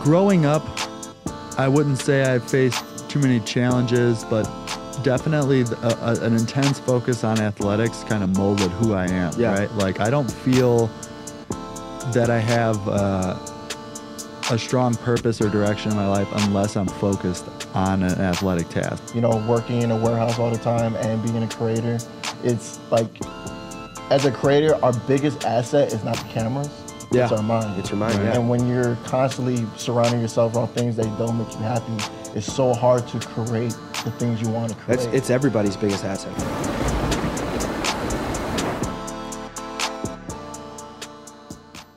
growing up, I wouldn't say I faced too many challenges, but definitely a, a, an intense focus on athletics kind of molded who I am. Yeah. Right. Like I don't feel that I have uh, a strong purpose or direction in my life unless I'm focused on an athletic task. you know, working in a warehouse all the time and being a creator, it's like, as a creator, our biggest asset is not the cameras, Yeah. it's our mind. It's your mind, Right. yeah. And when you're constantly surrounding yourself around things that don't make you happy, it's so hard to create the things you want to create. That's it's everybody's biggest asset.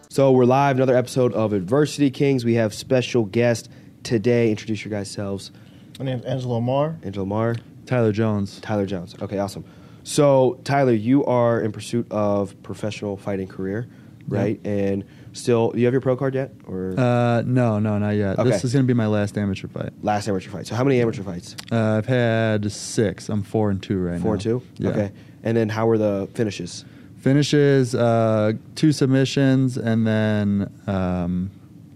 So we're live, another episode of Adversity Kings. We have special guest today. Introduce your guys selves. My name's Angelo Marr. Angelo Marr, Tyler Jones. Tyler Jones. Okay, awesome. So Tyler, you are in pursuit of professional fighting career, right? And still, do you have your pro card yet, or Uh, no, no, not yet. Okay. This is going to be my last amateur fight. last amateur fight? So how many amateur fights? Uh, I've had six. I'm four and two right now. Four and two. Yeah. Okay. And then how were the finishes? Finishes uh, two submissions and then um,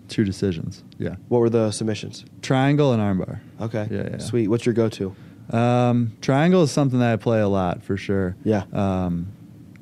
two decisions. Yeah. What were the submissions? Triangle and armbar. Okay. Yeah, yeah. Sweet. What's your go-to? Um, triangle is something that I play a lot for sure. Yeah. Um,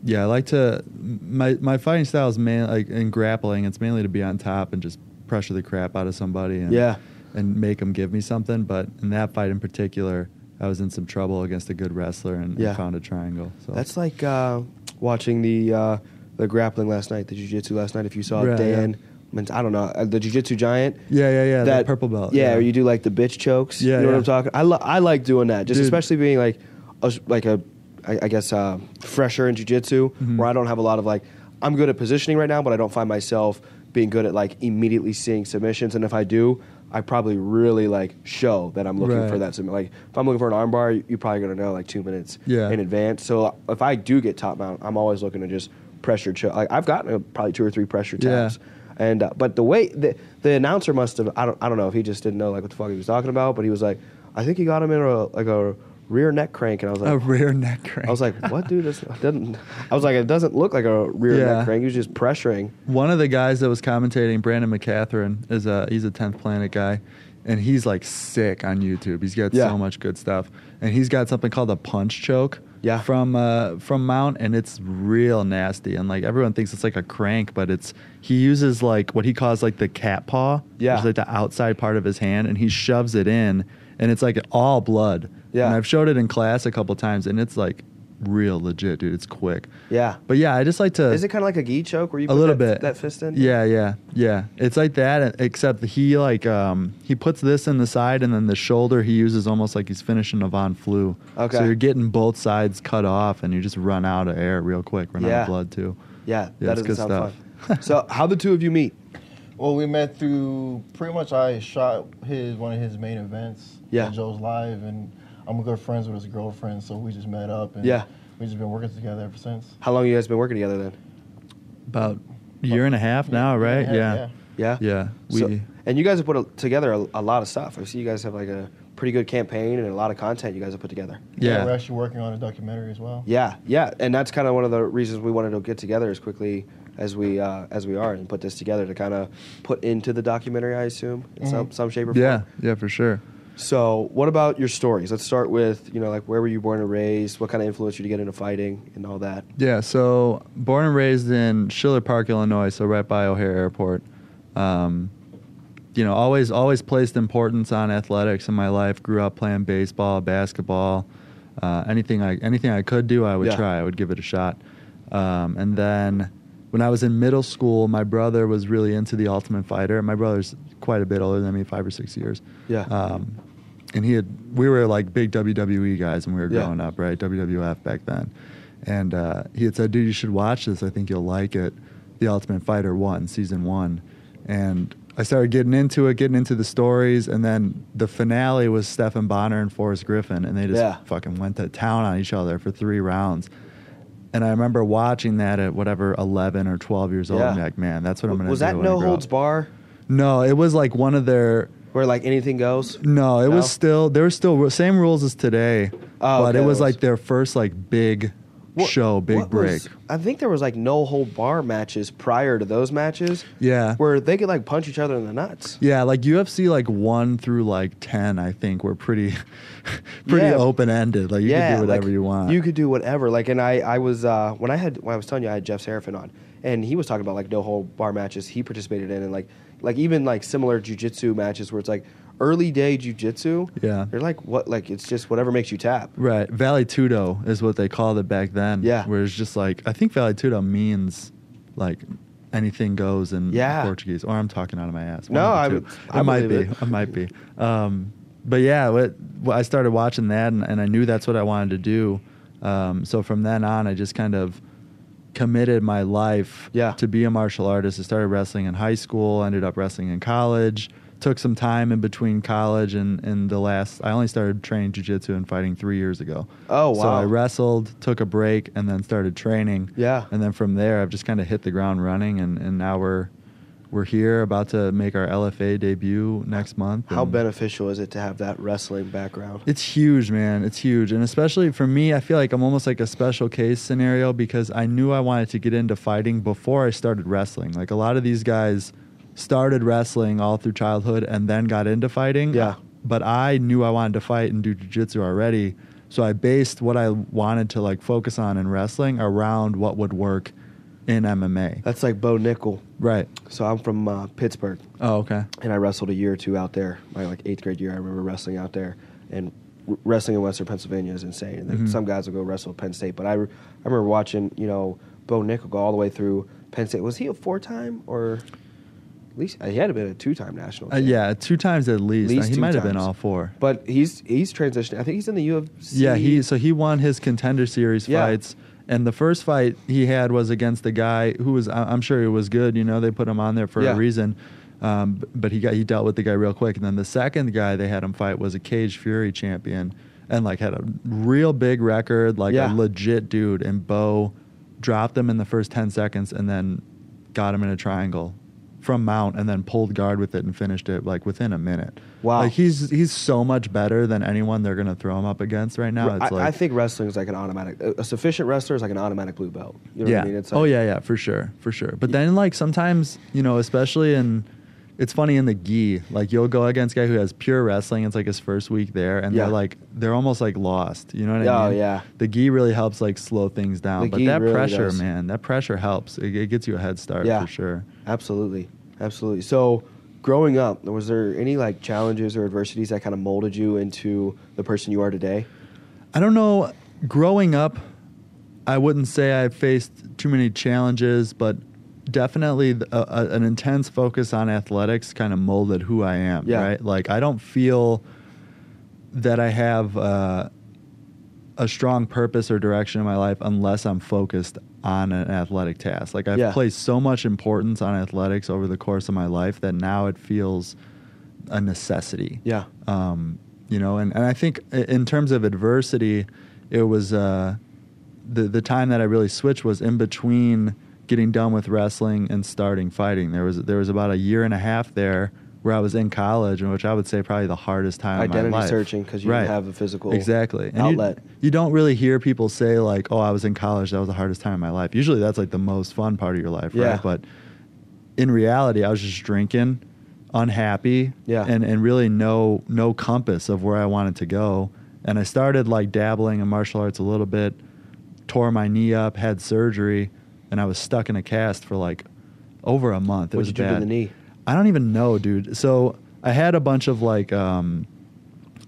yeah, I like to. My my fighting style is mainly like in grappling. It's mainly to be on top and just pressure the crap out of somebody. And, Yeah. And make them give me something. But in that fight in particular, I was in some trouble against a good wrestler and, and Yeah. found a triangle. So That's like uh, watching the uh, the grappling last night, the jiu-jitsu last night. If you saw Right, Dan, I, I don't know, uh, the jiu-jitsu giant. Yeah, yeah, yeah. That, purple belt. Yeah, or you do like the bitch chokes. Yeah, you know what. I'm talking. I lo- I like doing that, just Dude. especially being like a, like a I, I guess uh, fresher in jiu-jitsu, Mm-hmm. where I don't have a lot of like I'm good at positioning right now, but I don't find myself being good at like immediately seeing submissions. And if I do, I probably really like show that I'm looking Right. for that. submi- Like if I'm looking for an armbar, you're probably gonna know like two minutes Yeah. in advance. So if I do get top mount, I'm always looking to just pressure choke. Like I've gotten uh, probably two or three pressure Yeah. taps. And uh, but the way the, the announcer must have I don't I don't know if he just didn't know like what the fuck he was talking about, but he was like, I think he got him in a like a rear neck crank, and I was like, a rear neck crank. I was like, what, dude? This doesn't. I was like, it doesn't look like a rear Yeah. neck crank. He was just pressuring. One of the guys that was commentating, Brandon McCaghren, is a he's a tenth planet guy, and he's like sick on YouTube. He's got Yeah. so much good stuff, and he's got something called a punch choke. Yeah. From uh, from Mount, and it's real nasty, and like everyone thinks it's like a crank, but it's he uses like what he calls like the cat paw, Yeah. like the outside part of his hand, and he shoves it in, and it's like all blood. Yeah. And I've showed it in class a couple times, and it's like real legit, dude. It's quick. Yeah. But yeah, I just like to Is it kind of like a gi choke where you a put little that, bit that fist in? Yeah, yeah, yeah. It's like that, except he like um he puts this in the side, and then the shoulder he uses almost like he's finishing a Von Flue. Okay. So you're getting both sides cut off, and you just run out of air real quick, run out of blood too. Yeah, Yeah, that doesn't good sound stuff. fun. so how the two of you meet? Well, we met through pretty much I shot his one of his main events. Yeah. Joe's Live, and I'm good friends with his girlfriend, so we just met up, and Yeah. we just been working together ever since. How long you guys been working together then? About a year and a half now, right? Yeah, Yeah, Yeah. yeah. We So- and you guys have put a, together a, a lot of stuff. I see you guys have like a pretty good campaign and a lot of content you guys have put together. yeah. we're actually working on a documentary as well. Yeah, yeah, and that's kind of one of the reasons we wanted to get together as quickly as we uh, as we are and put this together to kind of put into the documentary. I assume in some some shape or form. yeah, yeah, for sure. So, what about your stories? Let's start with you know like where were you born and raised? What kind of influenced you to get into fighting and all that? Yeah, so born and raised in Schiller Park, Illinois, so right by O'Hare Airport. Um, you know, always always placed importance on athletics in my life. Grew up playing baseball, basketball, uh, anything I anything I could do, I would Yeah. try. I would give it a shot. Um, and then when I was in middle school, my brother was really into the Ultimate Fighter. My brother's quite a bit older than me, five or six years. Yeah. Um, and he had we were like big WWE guys when we were Yeah. growing up, right? WWF back then. And uh, he had said, "Dude, you should watch this. I think you'll like it." The Ultimate Fighter one, season one, and I started getting into it, getting into the stories, and then the finale was Stephan Bonnar and Forrest Griffin, and they just Yeah. fucking went to town on each other for three rounds. And I remember watching that at whatever eleven or twelve years old. Yeah. Like, man, that's what I'm gonna was do. that when I no holds up." bar No, it was like one of their. Where like anything goes? No, it No? was still there were still same rules as today, Oh, but okay, it was like their first like big What- show, big break. was- I think there was like no hold bar matches prior to those matches. Yeah. Where they could like punch each other in the nuts. Yeah, like UFC like one through like ten, I think were pretty, pretty Yeah. open ended. Like you yeah, can do whatever like, you want. You could do whatever. Like, and I, I was uh, when I had when I was telling you I had Jeff Seraphin on, and he was talking about like no hold bar matches he participated in, and like like even like similar jujitsu matches where it's like early day jujitsu. Yeah. they're like what like it's just whatever makes you tap. right, Vale Tudo is what they called it back then. Yeah. where it's just like I think Vale Tudo means like anything goes in Yeah. Portuguese. Or I'm talking out of my ass. No, One I would- two. I might be. it. It might be. Um, but yeah, what, what I started watching that, and, and I knew that's what I wanted to do. Um, so from then on, I just kind of committed my life Yeah. to be a martial artist. I started wrestling in high school, ended up wrestling in college. Took some time in between college and, and the last. I only started training jujitsu and fighting three years ago. Oh, wow. So I wrestled, took a break, and then started training. Yeah. And then from there, I've just kind of hit the ground running, and, and now we're we're here about to make our LFA debut next month. How beneficial is it to have that wrestling background? it's huge, man. It's huge. And especially for me, I feel like I'm almost like a special case scenario because I knew I wanted to get into fighting before I started wrestling. Like a lot of these guys started wrestling all through childhood and then got into fighting. Yeah. But I knew I wanted to fight and do jiu-jitsu already. So I based what I wanted to like focus on in wrestling around what would work in MMA. That's like Bo Nickal. right. So I'm from uh, Pittsburgh. Oh, okay. and I wrestled a year or two out there. My like eighth grade year, I remember wrestling out there, and wrestling in Western Pennsylvania is insane. And then Mhm. some guys will go wrestle at Penn State, but I, re- I remember watching you know Bo Nickal go all the way through Penn State. Was he a four time or at least he had to been a two time national? Uh, champ. yeah, two times at least. Least he two might have been times. all four. But he's he's transitioning. I think he's in the UFC. Yeah, he so he won his contender series Yeah. fights, and the first fight he had was against the guy who was I'm sure he was good. You know, they put him on there for Yeah. a reason. Um, but he got he dealt with the guy real quick, and then the second guy they had him fight was a Cage Fury champion, and like had a real big record, like Yeah. a legit dude. And Bo dropped him in the first ten seconds, and then got him in a triangle from mount, and then pulled guard with it and finished it like within a minute. Wow. Like he's he's so much better than anyone they're gonna throw him up against right now. I, like I think wrestling is like an automatic. A, a sufficient wrestler is like an automatic blue belt. You know yeah. what I mean? It's oh yeah, yeah, for sure, for sure. But then like sometimes you know, especially in, it's funny in the gi. Like you'll go against a guy who has pure wrestling. It's like his first week there, and Yeah. they're like they're almost like lost. You know what Oh, I mean? Oh yeah. The gi really helps like slow things down. The but that really pressure, does. man, that pressure helps. It, it gets you a head start Yeah. for sure. Absolutely, absolutely. So, growing up, was there any like challenges or adversities that kind of molded you into the person you are today? I don't know. Growing up, I wouldn't say I faced too many challenges, but definitely a, a, an intense focus on athletics kind of molded who I am. Yeah. Right. Like I don't feel that I have uh, a strong purpose or direction in my life unless I'm focused on an athletic task. Like I've Yeah. placed so much importance on athletics over the course of my life that now it feels a necessity Yeah, um, you know, and, and I think in terms of adversity, it was uh, the the time that I really switched was in between getting done with wrestling and starting fighting. There was there was about a year and a half there where I was in college, and which I would say probably the hardest time of Identity my life. searching 'cause you didn't have a physical exactly and you- outlet. You, don't really hear people say like, "Oh, I was in college. That was the hardest time of my life." Usually, that's like the most fun part of your life, Yeah. right? But in reality, I was just drinking, unhappy, Yeah. and and really no no compass of where I wanted to go. And I started like dabbling in martial arts a little bit, tore my knee up, had surgery, and I was stuck in a cast for like over a month. It What'd was you do to the knee? I don't even know, dude. So I had a bunch of like um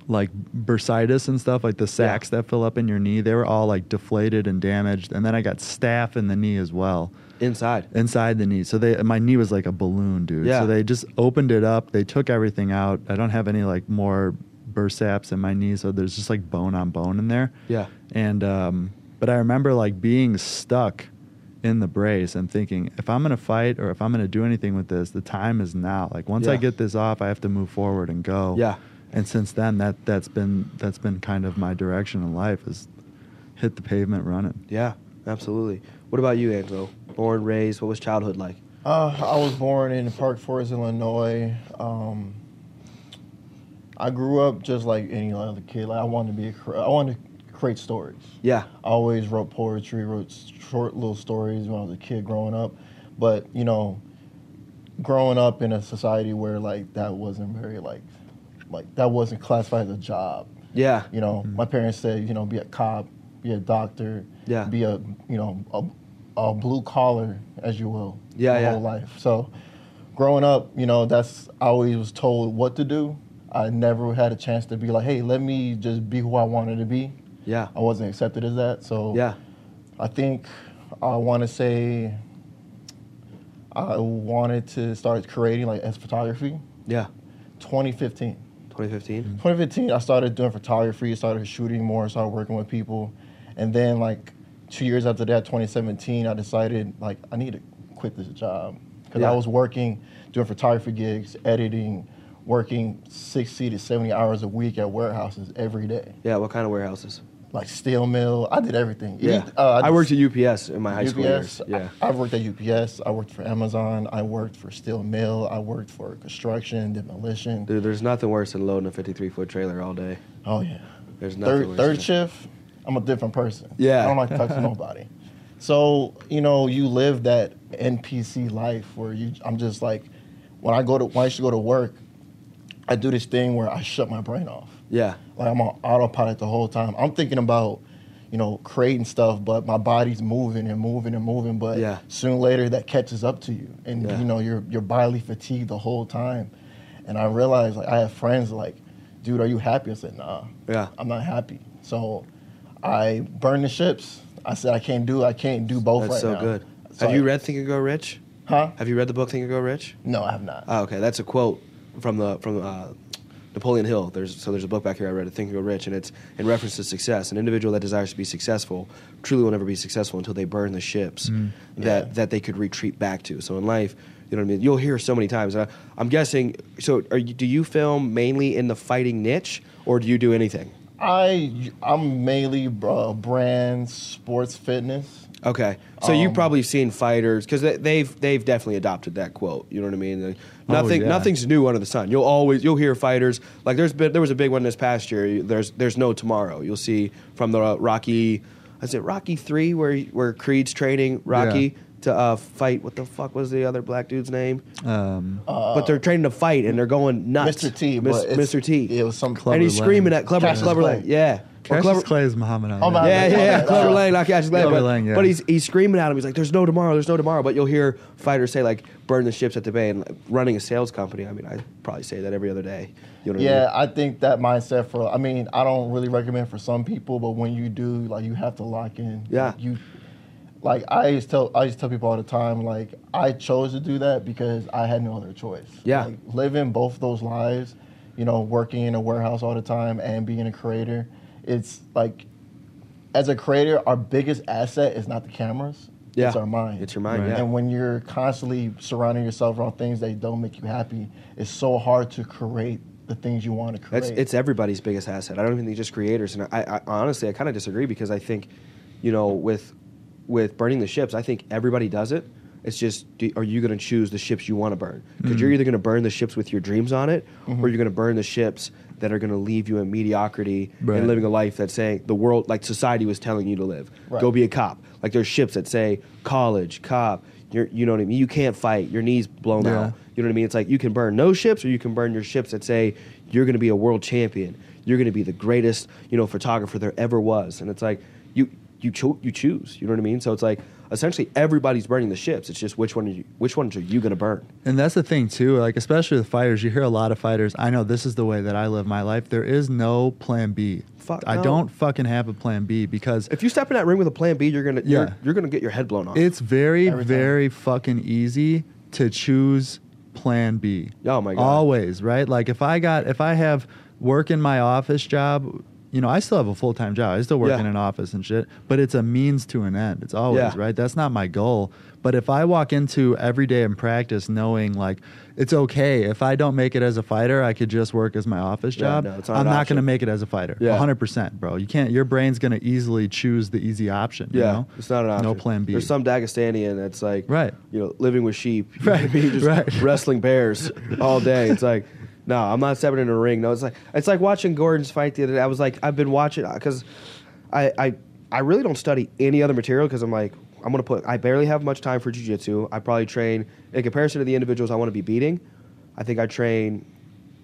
like bursitis and stuff, like the sacs that fill up in your knee. They were all like deflated and damaged, and then I got staph in the knee as well inside. inside the knee. So they my knee was like a balloon, dude. Yeah. So they just opened it up. They took everything out. I don't have any like more bursaps in my knee, so there's just like bone on bone in there. Yeah. And um, but I remember like being stuck in the brace and thinking, if I'm gonna fight or if I'm gonna do anything with this, the time is now. Like once I get this off, I have to move forward and go. Yeah. And since then, that that's been that's been kind of my direction in life is hit the pavement running. Yeah, absolutely. What about you, Angelo? Born, raised. What was childhood like? Uh, I was born in Park Forest, Illinois. Um, I grew up just like any other kid. Like I wanted to be a, car- I wanted a create stories. Yeah. I always wrote poetry, wrote short little stories when I was a kid growing up. But you know, growing up in a society where like that wasn't very like, like that wasn't classified as a job. Yeah. You know, mm-hmm. my parents said, you know, be a cop, be a doctor, Yeah. be a you know a, a blue collar, as you will, Yeah, your yeah. whole life. So, growing up, you know, that's I always was told what to do. I never had a chance to be like, hey, let me just be who I wanted to be. Yeah. I wasn't accepted as that. So Yeah. I think I want to say I wanted to start creating like as photography. Yeah. 2015. 2015. Mm-hmm. 2015, I started doing photography, started shooting more, started working with people, and then like two years after that, 2017, I decided like I need to quit this job because Yeah. I was working doing photography gigs, editing, working 60 to 70 hours a week at warehouses every day, Yeah. What kind of warehouses? Like steel mill. I did everything. Yeah. Uh, I worked at UPS in my high school years. Yeah. I, I worked at UPS. I worked for Amazon. I worked for steel mill. I worked for construction, demolition. Dude, there's nothing worse than loading a 53 foot trailer all day. Oh yeah. There's nothing Third worse. third shift, I'm a different person. Yeah. I don't like to talk to nobody. So you know, you live that NPC life where you. I'm just like, when I go to when I used to go to work, I do this thing where I shut my brain off. Yeah. Like I'm on autopilot the whole time. I'm thinking about, you know, creating stuff, but my body's moving and moving and moving. But Yeah. sooner or later that catches up to you, and Yeah. you know you're you're bodily fatigued the whole time. And I realized like I have friends like, dude, are you happy? I said, nah. Yeah. I'm not happy. So I burned the ships. I said I can't do I can't do both That's right so now. good. So have you read Think and Go Rich? Huh? Have you read the book Think and Go Rich? No, I have not. Oh, okay. That's a quote from the from uh, Napoleon Hill. There's so there's a book back here I read, It Think and Grow Rich, and it's in reference to success. An individual that desires to be successful truly will never be successful until they burn the ships that Yeah. that they could retreat back to. So in life, you know what I mean. You'll hear so many times. Uh, I'm guessing. So are you, do you film mainly in the fighting niche, or do you do anything? I I'm mainly uh, brand sports fitness. Okay, so you've Um, probably seen fighters because they, they've they've definitely adopted that quote. You know what I mean? Like, Oh, nothing yeah. nothing's new under the sun. You'll always you'll hear fighters like there's been there was a big one this past year. There's there's no tomorrow. You'll see from the uh, Rocky, is it Rocky three where where Creed's training Rocky Yeah. to uh, fight. What the fuck was the other black dude's name? Um, but they're training to fight and they're going nuts. Mr. T, Miss- Mr. T. It was some Clubber and he's Lang. screaming at Clubber Cassius Clubber Lang. Clay. Yeah. Or Cassius Clubber- Clay is Muhammad Ali. Oh, my- yeah, Okay, yeah, yeah. okay. Clubber Uh, Lang, not Cassius Clay, Clubber but, Lang, yeah. but he's he's screaming at him. He's like, "There's no tomorrow. There's no tomorrow." But you'll hear fighters say like, "Burn the ships at the bay." And like, running a sales company, I mean, I probably say that every other day. You know Yeah, I I think that mindset for I mean, I don't really recommend for some people, but when you do, like you have to lock in. Yeah. You like I used to tell I used to tell people all the time, like I chose to do that because I had no other choice. Yeah. Like living both those lives, you know, working in a warehouse all the time and being a creator, it's like as a creator, our biggest asset is not the cameras. Yeah. It's our mind. It's your mind, Right. yeah. And when you're constantly surrounding yourself around things that don't make you happy, it's so hard to create the things you want to create. That's it's everybody's biggest asset. I don't even think just creators. And I, I honestly, I kind of disagree because I think, you know, with with burning the ships, I think everybody does it. It's just, do, are you going to choose the ships you want to burn? Because you're mm. either going to burn the ships with your dreams on it, or mm-hmm. you're going to burn the ships that are going to leave you in mediocrity Right. and living a life that's saying the world, like society was telling you to live. Right. Go be a cop. Like there's ships that say college, cop. You're, you know what I mean. You can't fight. Your knees blown Yeah. out. You know what I mean? It's like you can burn no ships, or you can burn your ships that say you're going to be a world champion. You're going to be the greatest, you know, photographer there ever was. And it's like you you cho- you choose. You know what I mean? So it's like essentially everybody's burning the ships. It's just which one are you, which ones are you going to burn? And that's the thing too, like especially with fighters, you hear a lot of fighters. I know this is the way that I live my life. There is no plan B. Fuck I no. don't fucking have a plan B because If you step in that ring with a plan B, you're gonna you're, Yeah. you're gonna get your head blown off. it's very, Every very fucking easy to choose plan B. Oh my God. Always, right? Like if I got if I have work in my office job, you know, I still have a full time job. I still work Yeah. in an office and shit, but it's a means to an end. It's always, Yeah. right? That's not my goal. But if I walk into every day in practice knowing like it's okay if I don't make it as a fighter, I could just work as my office Yeah, job. no, not I'm not going to make it as a fighter. Yeah. 100%, bro. You can't your brain's going to easily choose the easy option, you yeah, know? it's not an option. No plan B. There's some Dagestanian that's like, Right. you know, living with sheep, You know Right, mean? just right. wrestling bears all day. It's like, no, I'm not stepping in a ring. No, it's like it's like watching Gordon's fight the other day. I was like, I've been watching uh, because I I, I really don't study any other material because I'm like I'm gonna put. I barely have much time for jujitsu. I probably train in comparison to the individuals I want to be beating. I think I train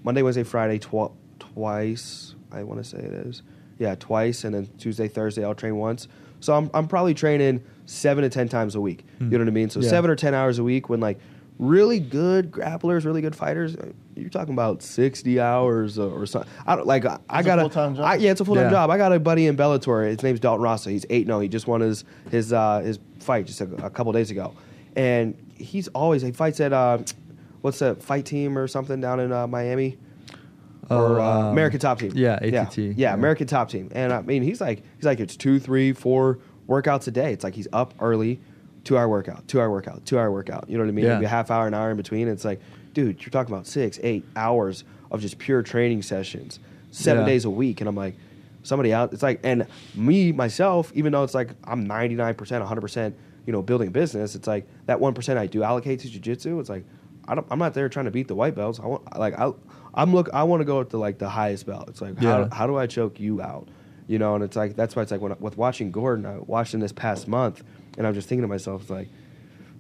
Monday, Wednesday, Friday tw- twice. I want to say it is. Yeah, twice, and then Tuesday, Thursday I'll train once. So I'm I'm probably training seven to ten times a week. You hmm. know what I mean? So Yeah. seven or ten hours a week. When like really good grapplers, really good fighters, uh, you're talking about sixty hours or, or something. I don't like. I, I It's a full-time job? I, yeah, it's a full time Yeah. job. I got a buddy in Bellator. His name's Dalton Rosta. He's eight. No, he just won his his uh, his fight just a, a couple days ago, and he's always he fights at uh, what's that fight team or something down in uh, Miami. Or uh, um, American Top Team. yeah, yeah, ATT. Yeah, Yeah. American Top Team. And I mean, he's like, he's like, it's two, three, four workouts a day. It's like he's up early, two hour workout, two hour workout, two hour workout. You know what I mean? Yeah. Maybe a half hour, an hour in between. It's like, dude, you're talking about six, eight hours of just pure training sessions, seven Yeah. days a week. And I'm like, somebody out. It's like, and me myself, even though it's like I'm 99%, 100%, you know, building a business. It's like that one percent I do allocate to jujitsu. It's like I don't, I'm not there trying to beat the white belts. I want like I I'm look I want to go to like the highest belt. It's like Yeah. how how do I choke you out? You know, and it's like that's why it's like when with watching Gordon, I watched him this past month, and I'm just thinking to myself, it's like.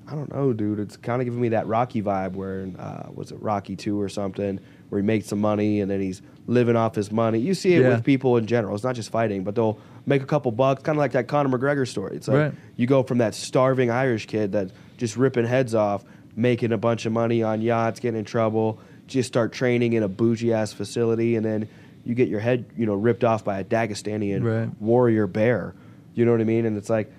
I don't know, dude. It's kind of giving me that Rocky vibe where, uh, was it Rocky 2 or something, where he makes some money and then he's living off his money. You see it Yeah. with people in general. It's not just fighting, but they'll make a couple bucks, kind of like that Conor McGregor story. It's like Right. you go from that starving Irish kid that just ripping heads off, making a bunch of money on yachts, getting in trouble, just start training in a bougie ass facility, and then you get your head, you know, ripped off by a Dagestanian Right. warrior bear. You know what I mean? And it's like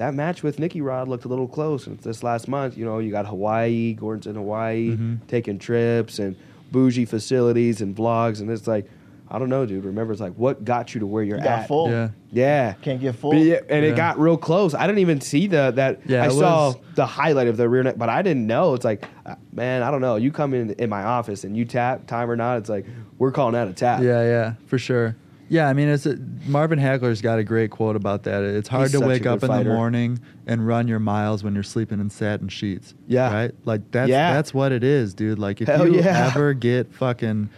that match with Nicky Rod looked a little close. And this last month, you know, you got Hawaii, Gordon's in Hawaii, Mhm. taking trips and bougie facilities and vlogs, and it's like. I don't know, dude. Remember, it's like what got you to where you're You got at. full. Yeah. Yeah, Can't get full. But yeah, and Yeah. it got real close. I didn't even see the that. Yeah, I saw was- the highlight of the rear neck, but I didn't know. It's like, uh, man, I don't know. You come in in my office and you tap time or not. It's like we're calling that a tap. Yeah, yeah, for sure. Yeah, I mean, it's a, Marvin Hagler's got a great quote about that. It's hard He's to wake up in fighter. the morning and run your miles when you're sleeping in satin sheets. Yeah. right. Like that's Yeah. that's what it is, dude. Like if Hell you yeah. ever get fucking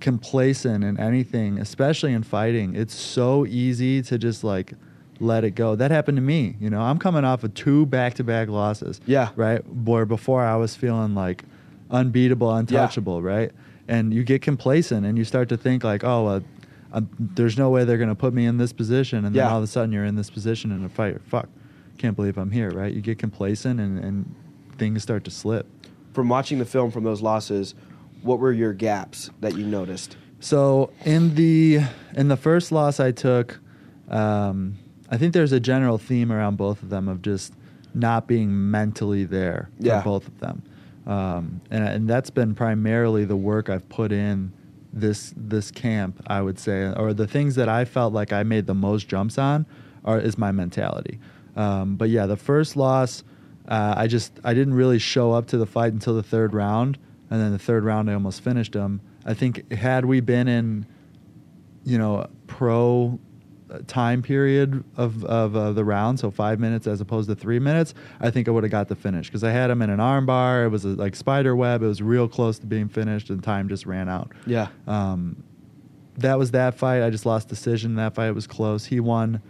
complacent in anything, especially in fighting, it's so easy to just like let it go. That happened to me. You know, I'm coming off of two back-to-back losses. Yeah. right. Where before I was feeling like unbeatable, untouchable, right? And you get complacent and you start to think like, oh, uh, there's no way they're going to put me in this position, and then Yeah. all of a sudden you're in this position in a fight. Fuck, can't believe I'm here, right? You get complacent and, and things start to slip. From watching the film from those losses, what were your gaps that you noticed? So in the in the first loss I took, um, I think there's a general theme around both of them of just not being mentally there for Yeah. both of them, um, and and that's been primarily the work I've put in this this camp. I would say, or the things that I felt like I made the most jumps on, are is my mentality. Um, but yeah, the first loss, uh, I just I didn't really show up to the fight until the third round, and then the third round I almost finished him. I think had we been in, you know, pro time period of of uh, the round, so five minutes as opposed to three minutes, I think I would have got the finish because I had him in an armbar. It was a, like spider web. It was real close to being finished, and time just ran out. Yeah. Um, that was that fight. I just lost decision. That fight was close. He won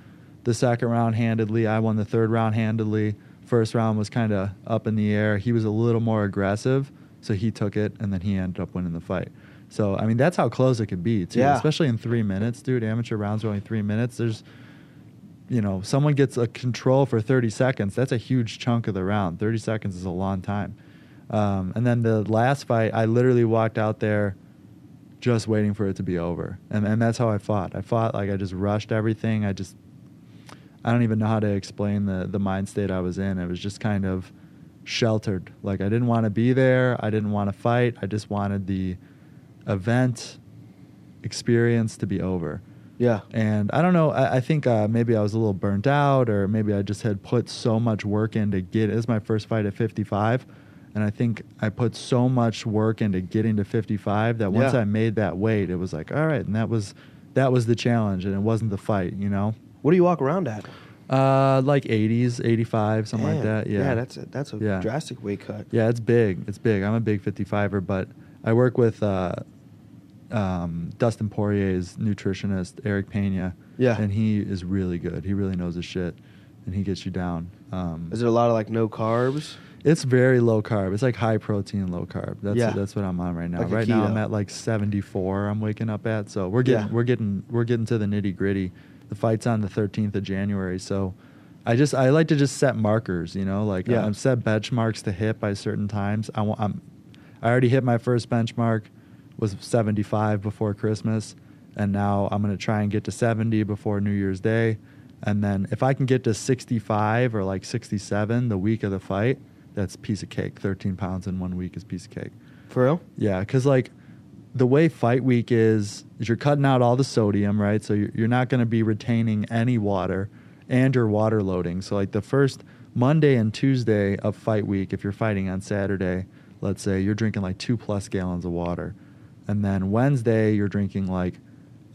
the second round handedly. I won the third round handedly. First round was kind of up in the air. He was a little more aggressive, so he took it, and then he ended up winning the fight. So I mean, that's how close it could be, too. Yeah. Especially in three minutes, dude. Amateur rounds are only three minutes. There's, you know, someone gets a control for 30 seconds. That's a huge chunk of the round. 30 seconds is a long time. Um, and then the last fight, I literally walked out there just waiting for it to be over. And and that's how I fought. I fought like I just rushed everything. I just I don't even know how to explain the the mind state I was in. It was just kind of sheltered. Like I didn't want to be there. I didn't want to fight. I just wanted the event experience to be over. Yeah. And I don't know. I, I think uh, maybe I was a little burnt out, or maybe I just had put so much work in to get. It was my first fight at 55, and I think I put so much work into getting to 55 that once Yeah. I made that weight, it was like, all right, and that was that was the challenge, and it wasn't the fight, you know. What do you walk around at? Uh, like 80s, 85, something like that. Yeah. Yeah, that's a, that's a Yeah. drastic weight cut. Yeah, it's big. It's big. I'm a big 55er, but I work with uh, um, Dustin Poirier's nutritionist, Eric Pena. Yeah. And he is really good. He really knows his shit, and he gets you down. Um, Is it a lot of like no carbs? it's very low carb. It's like high protein, low carb. That's Yeah. that's what I'm on right now. Like right now I'm at like 74. I'm waking up at. So we're getting Yeah. we're getting we're getting to the nitty gritty. The fight's on the 13th of January. So I just I like to just set markers. You know, like Yeah. I'm set benchmarks to hit by certain times. I want I'm I already hit my first benchmark was 75 before Christmas, and now I'm gonna try and get to 70 before New Year's Day. And then if I can get to 65 or like 67 the week of the fight, that's piece of cake. 13 pounds in one week is piece of cake. For real? Yeah, because like the way fight week is, is you're cutting out all the sodium, right? So you're, you're not going to be retaining any water, and you're water loading. So like the first Monday and Tuesday of fight week, if you're fighting on Saturday, let's say you're drinking like two plus gallons of water, and then Wednesday you're drinking like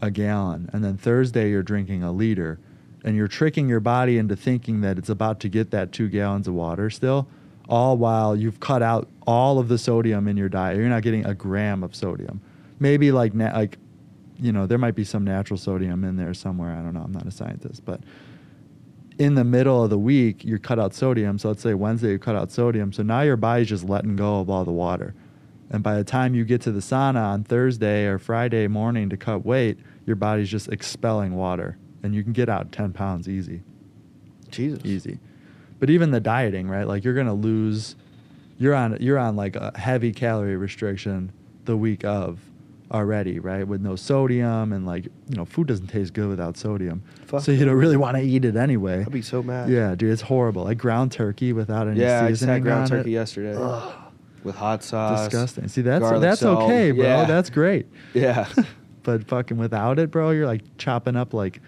a gallon, and then Thursday you're drinking a liter, and you're tricking your body into thinking that it's about to get that two gallons of water still, all while you've cut out all of the sodium in your diet. You're not getting a gram of sodium. Maybe like na- like, you know, there might be some natural sodium in there somewhere. I don't know. I'm not a scientist, but in the middle of the week you cut out sodium. So let's say Wednesday you cut out sodium. So now your body's just letting go of all the water. And by the time you get to the sauna on Thursday or Friday morning to cut weight, your body's just expelling water, and you can get out 10 pounds easy Jesus. easy. But even the dieting, right? Like you're gonna lose. You're on you're on like a heavy calorie restriction the week of already, right? With no sodium and like you know food doesn't taste good without sodium. Fuck so you don't really want to eat it anyway. I'd be so mad. Yeah, dude, it's horrible. Like ground turkey without any Yeah, I just seasoning had ground turkey it. yesterday Ugh. with hot sauce. Disgusting. See, that's that's salt. okay, bro. Yeah. That's great. Yeah. But fucking without it, bro, you're like chopping up like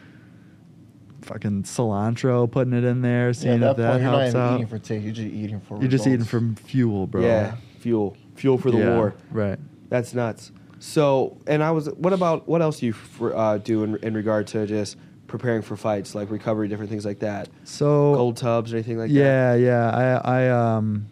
fucking cilantro, putting it in there, Yeah, seeing if that that point, helps out. eating for taste. You're just eating for. You're just eating results. from fuel, bro. Yeah. Fuel. Fuel for the Yeah, war. Right. That's nuts. So, and I was, what about, what else do you for, uh, do in, in regard to just preparing for fights, like recovery, different things like that? So Cold tubs or anything like that? yeah, yeah. I I um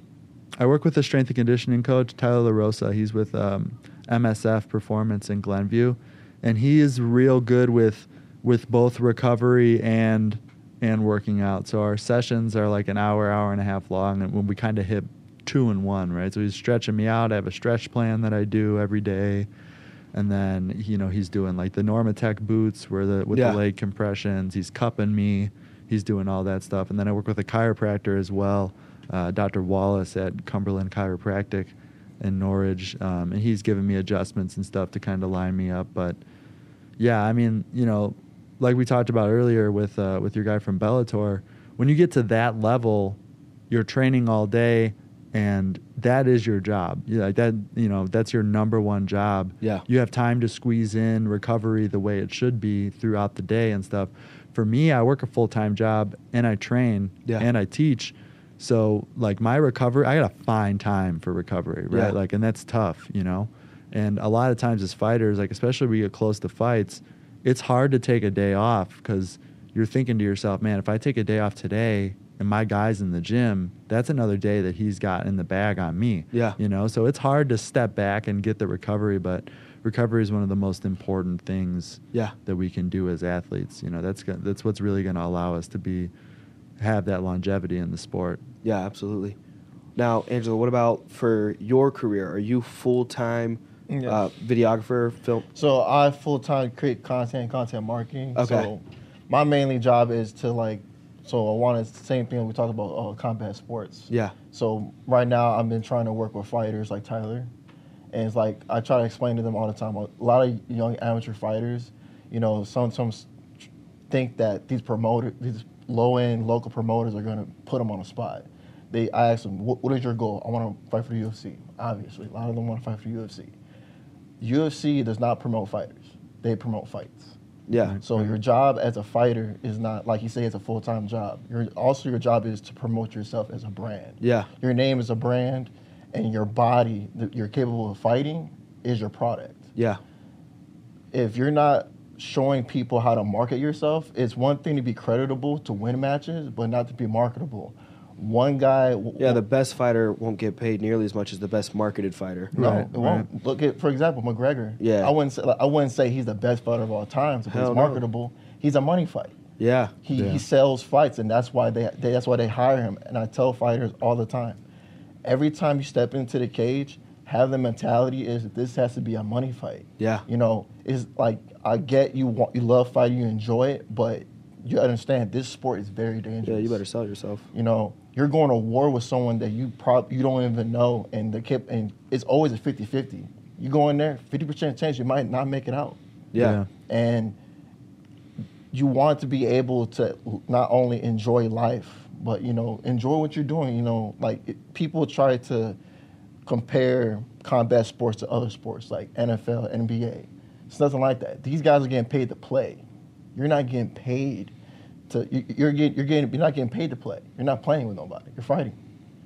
I work with a strength and conditioning coach, Tyler LaRosa. He's with um, MSF Performance in Glenview, and he is real good with with both recovery and and working out. So our sessions are like an hour, hour and a half long, and when we kind of hit two in one, right? So he's stretching me out. I have a stretch plan that I do every day. And then you know he's doing like the Normatec boots, where the with Yeah. the leg compressions. He's cupping me. He's doing all that stuff. And then I work with a chiropractor as well, uh, Dr. Wallace at Cumberland Chiropractic in Norridge, um, and he's giving me adjustments and stuff to kind of line me up. But yeah, I mean, you know, like we talked about earlier with uh, with your guy from Bellator, when you get to that level, you're training all day, and that is your job. Like that, you know, that's your number one job. Yeah. you have time to squeeze in recovery the way it should be throughout the day and stuff. For me, I work a full time job and I train Yeah. and I teach. So like my recovery, I gotta find time for recovery, right? Yeah. Like, and that's tough, you know. And a lot of times as fighters, like especially when we get close to fights, it's hard to take a day off because you're thinking to yourself, man, if I take a day off today and my guy's in the gym, that's another day that he's got in the bag on me. Yeah. You know, so it's hard to step back and get the recovery, but recovery is one of the most important things Yeah. that we can do as athletes. You know, that's go- that's what's really going to allow us to be have that longevity in the sport. Yeah, absolutely. Now, Angelo, what about for your career? Are you full time Yeah. uh, videographer, film? So I full time create content, content marketing. Okay. So my mainly job is to like, so I wanted the same thing we talked about uh, combat sports. Yeah. So right now I've been trying to work with fighters like Tyler, and it's like I try to explain to them all the time. A lot of young amateur fighters, you know, some some think that these promoter these low end local promoters are going to put them on a spot. They I asked them, what, what is your goal? I want to fight for the UFC. Obviously, a lot of them want to fight for the UFC. UFC does not promote fighters; they promote fights. Yeah. So your job as a fighter is not like you say it's a full time job. Your also your job is to promote yourself as a brand. Yeah. Your name is a brand, and your body that you're capable of fighting is your product. Yeah. If you're not showing people how to market yourself, it's one thing to be creditable to win matches, but not to be marketable. One guy. w- Yeah, the best fighter won't get paid nearly as much as the best marketed fighter. No, Right, it won't. Look at, for example, McGregor. Yeah. I wouldn't say like, I wouldn't say he's the best fighter of all time. But Hell he's no. marketable. He's a money fight. Yeah. He, Yeah. he sells fights, and that's why they, they that's why they hire him. And I tell fighters all the time, every time you step into the cage, have the mentality is this has to be a money fight. Yeah. You know, it's like I get you want you love fighting, you enjoy it, but you understand this sport is very dangerous. Yeah, you better sell yourself. You know, you're going to war with someone that you prob you don't even know, and the kept and it's always a 50-50. You go in there, fifty percent chance you might not make it out, Yeah. and you want to be able to not only enjoy life, but you know, enjoy what you're doing. You know, like it, people try to compare combat sports to other sports like NFL, NBA. It's nothing like that. These guys are getting paid to play. You're not getting paid to. you- You're getting. You're getting. You're not getting paid to play. You're not playing with nobody. You're fighting.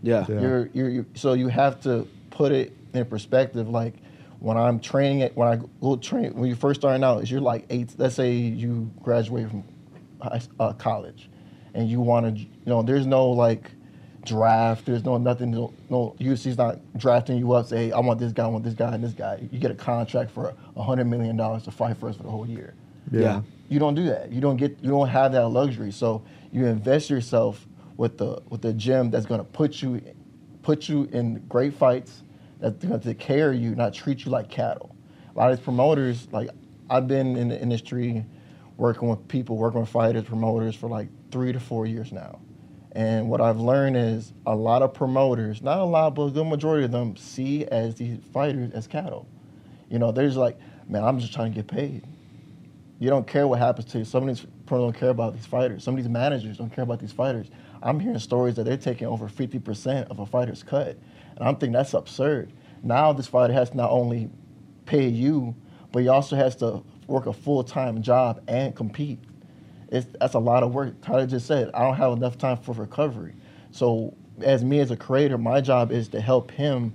Yeah. Yeah. You're, you're, you so you have to put it in perspective. Like when I'm training it, when I go train, when you're first starting out, is you're like eight. Let's say you graduate from high, uh, college, and you want to, you know, there's no like draft. There's no nothing. No, no UFC's not drafting you up. Say, I want this guy. I want this guy and this guy. You get a contract for a hundred million dollars to fight for us for the whole year. Yeah. You don't do that. You don't get. You don't have that luxury. So you invest yourself with the with the gym that's going to put you put you in great fights. That's going to take care of you, not treat you like cattle. A lot of these promoters, like I've been in the industry, working with people, working with fighters, promoters for like three to four years now. And what I've learned is a lot of promoters, not a lot, but a good majority of them, see as these fighters as cattle. You know, there's like, man, I'm just trying to get paid. You don't care what happens to you. Some of these pros don't care about these fighters. Some of these managers don't care about these fighters. I'm hearing stories that they're taking over 50% of a fighter's cut. And I'm thinking that's absurd. Now this fighter has to not only pay you, but he also has to work a full-time job and compete. It's, that's a lot of work. Tyler just said, I don't have enough time for recovery. So as me as a creator, my job is to help him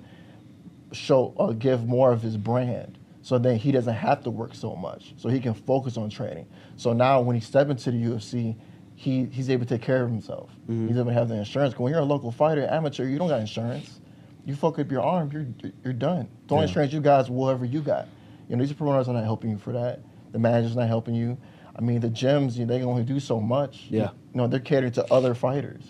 show or give more of his brand so then he doesn't have to work so much. So he can focus on training. So now when he steps into the ufc he, he's able to take care of himself. He's able to have the insurance. when you're a local fighter amateur you don't got insurance. You fuck up your arm you're, you're done. The only Yeah. insurance you is whatever you got. You know these promoters are not helping you for that. The manager's not helping you. I mean the gyms you know, they can only do so much. Yeah. you know they're catering to other fighters.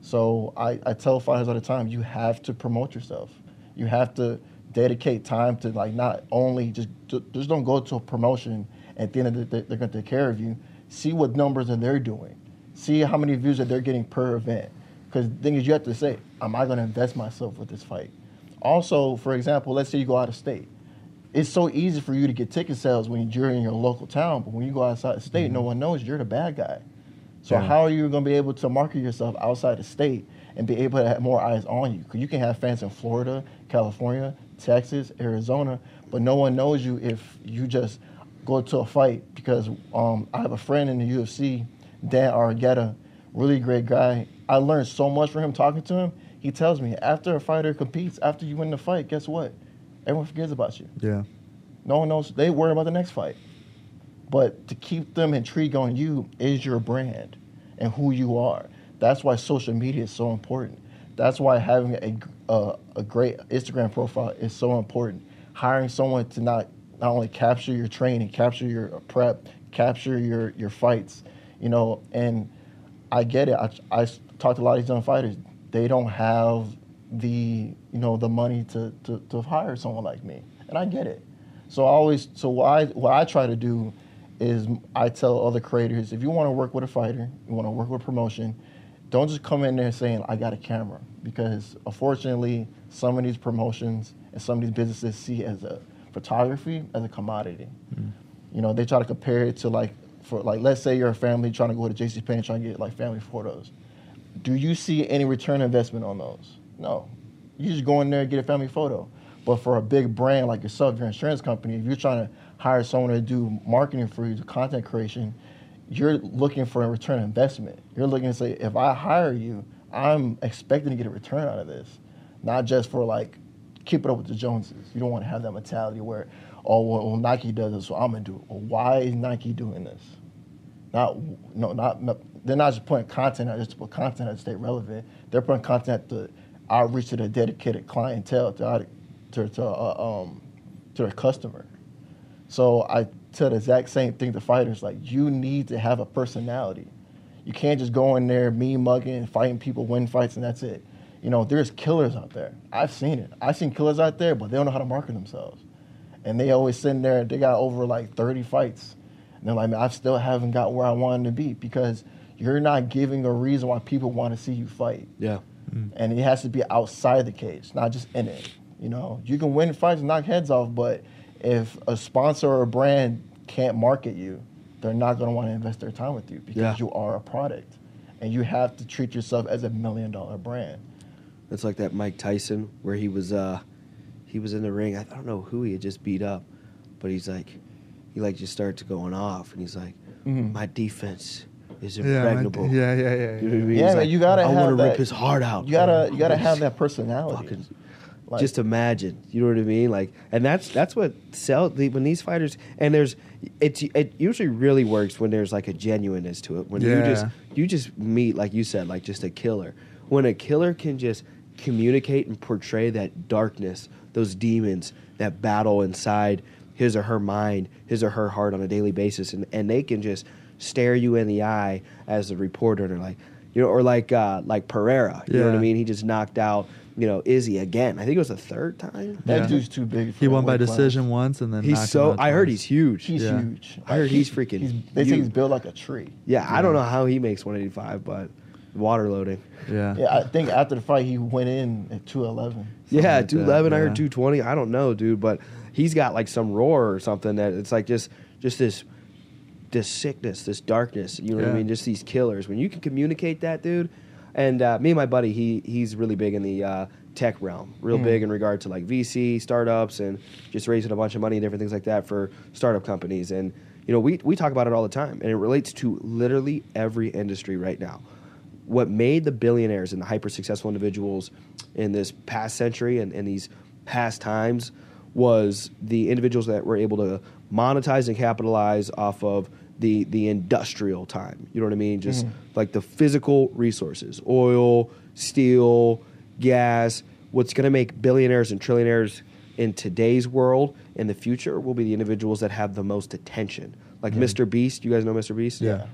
So I, I tell fighters all the time, you have to promote yourself. You have to dedicate time to like not only just just don't go to a promotion at the end of the they're going to take care of you. See what numbers that they're doing. See how many views that they're getting per event. Because the thing is, you have to say, am I going to invest myself with this fight? Also, for example, let's say you go out of state. It's so easy for you to get ticket sales when you're in your local town, but when you go outside the state, no mm-hmm. one knows you're the bad guy. So Yeah. how are you going to be able to market yourself outside the state and be able to have more eyes on you? Because you can have fans in Florida, California, Texas, Arizona, but no one knows you if you just go to a fight. Because um, I have a friend in the UFC, Dan Argueta, really great guy. I learned so much from him talking to him. He tells me after a fighter competes, after you win the fight, guess what? Everyone forgets about you. Yeah. No one knows. They worry about the next fight. But to keep them intrigued on you is your brand and who you are. That's why social media is so important. That's why having a, a, great Instagram profile is so important. Hiring someone to not, not only capture your training, capture your prep, capture your, your fights, you know, and I get it. I, I talk to a lot of these young fighters. They don't have the, you know, the money to, to, to hire someone like me. And I get it. So I always, so what I, what I try to do is I tell other creators, if you want to work with a fighter, you want to work with promotion, don't just come in there saying I got a camera because unfortunately some of these promotions and some of these businesses see as a photography as a commodity. Mm-hmm. You know, they try to compare it to like for like let's say you're a family trying to go to JC Penney trying to get like family photos. Do you see any return investment on those? No. You just go in there and get a family photo. But for a big brand like yourself, your insurance company, if you're trying to hire someone to do marketing for you, content creation, you're looking for a return investment. You're looking to say, if I hire you, I'm expecting to get a return out of this, not just for like keep it up with the Joneses. You don't want to have that mentality where, oh, well, well Nike does this, so I'm gonna do it. Well, why is Nike doing this? not no not, they're not just putting content out just to put content out to stay relevant. They're putting content to outreach to their dedicated clientele to to to uh, um to their customer. So I tell the exact same thing to fighters like you need to have a personality. You can't just go in there me mugging, fighting people, win fights, and that's it. You know, there's killers out there. I've seen it. I've seen killers out there, but they don't know how to market themselves. And they always sitting there, they got over like 30 fights. And they're like, man, I still haven't got where I wanted to be because you're not giving a reason why people want to see you fight. Yeah. Mm-hmm. And it has to be outside the cage, not just in it. You know, you can win fights and knock heads off, but if a sponsor or a brand can't market you, they're not going to want to invest their time with you because Yeah. you are a product. And you have to treat yourself as a million dollar brand. It's like that Mike Tyson where he was uh he was in the ring. I don't know who he had just beat up, but he's like he like just starts going off and he's like, Mhm. My defense is Yeah, my- impregnable. yeah, yeah, yeah. You know what I yeah. mean? Yeah, man, like, you gotta I wanna rip his heart out. You gotta you gotta have that personality. fucking Like- just imagine, you know what I mean? Like, and that's that's what sell the, when these fighters and there's it's it usually really works when there's like a genuineness to it. When you just you just meet like you said, like just a killer. When a killer can just communicate and portray that darkness, those demons that battle inside his or her mind, his or her heart on a daily basis, and, and they can just stare you in the eye as a reporter and like, you know, or like uh, like Pereira, you know what I mean? He just knocked out, you know, Izzy again. I think it was the third time. that Yeah. dude's too big. For He won by weight class. decision once, and then knocked He's him so. out I heard he's huge. He's Yeah. huge. I heard he's He- freaking he's- they say he's built like a tree. yeah, I don't know how he makes 185, but water loading. Yeah. Yeah, I think after the fight he went in at 211. Yeah, like that, 211. I yeah. heard 220. I don't know, dude, but he's got like some roar or something that it's like just just this this sickness, this darkness. You know what I mean? Just these killers. When you can communicate that, dude. And uh, me and my buddy, he he's really big in the uh, tech realm, real Mhm. big in regard to like VC startups and just raising a bunch of money and different things like that for startup companies. And you know, we we talk about it all the time, and it relates to literally every industry right now. What made the billionaires and the hyper successful individuals in this past century and, and these past times was the individuals that were able to monetize and capitalize off of the the industrial time. You know what I mean? Just mm-hmm. like the physical resources, oil, steel, gas. What's going to make billionaires and trillionaires in today's world in the future will be the individuals that have the most attention. Like mm-hmm. Mr. Beast, you guys know Mr. Beast? Yeah.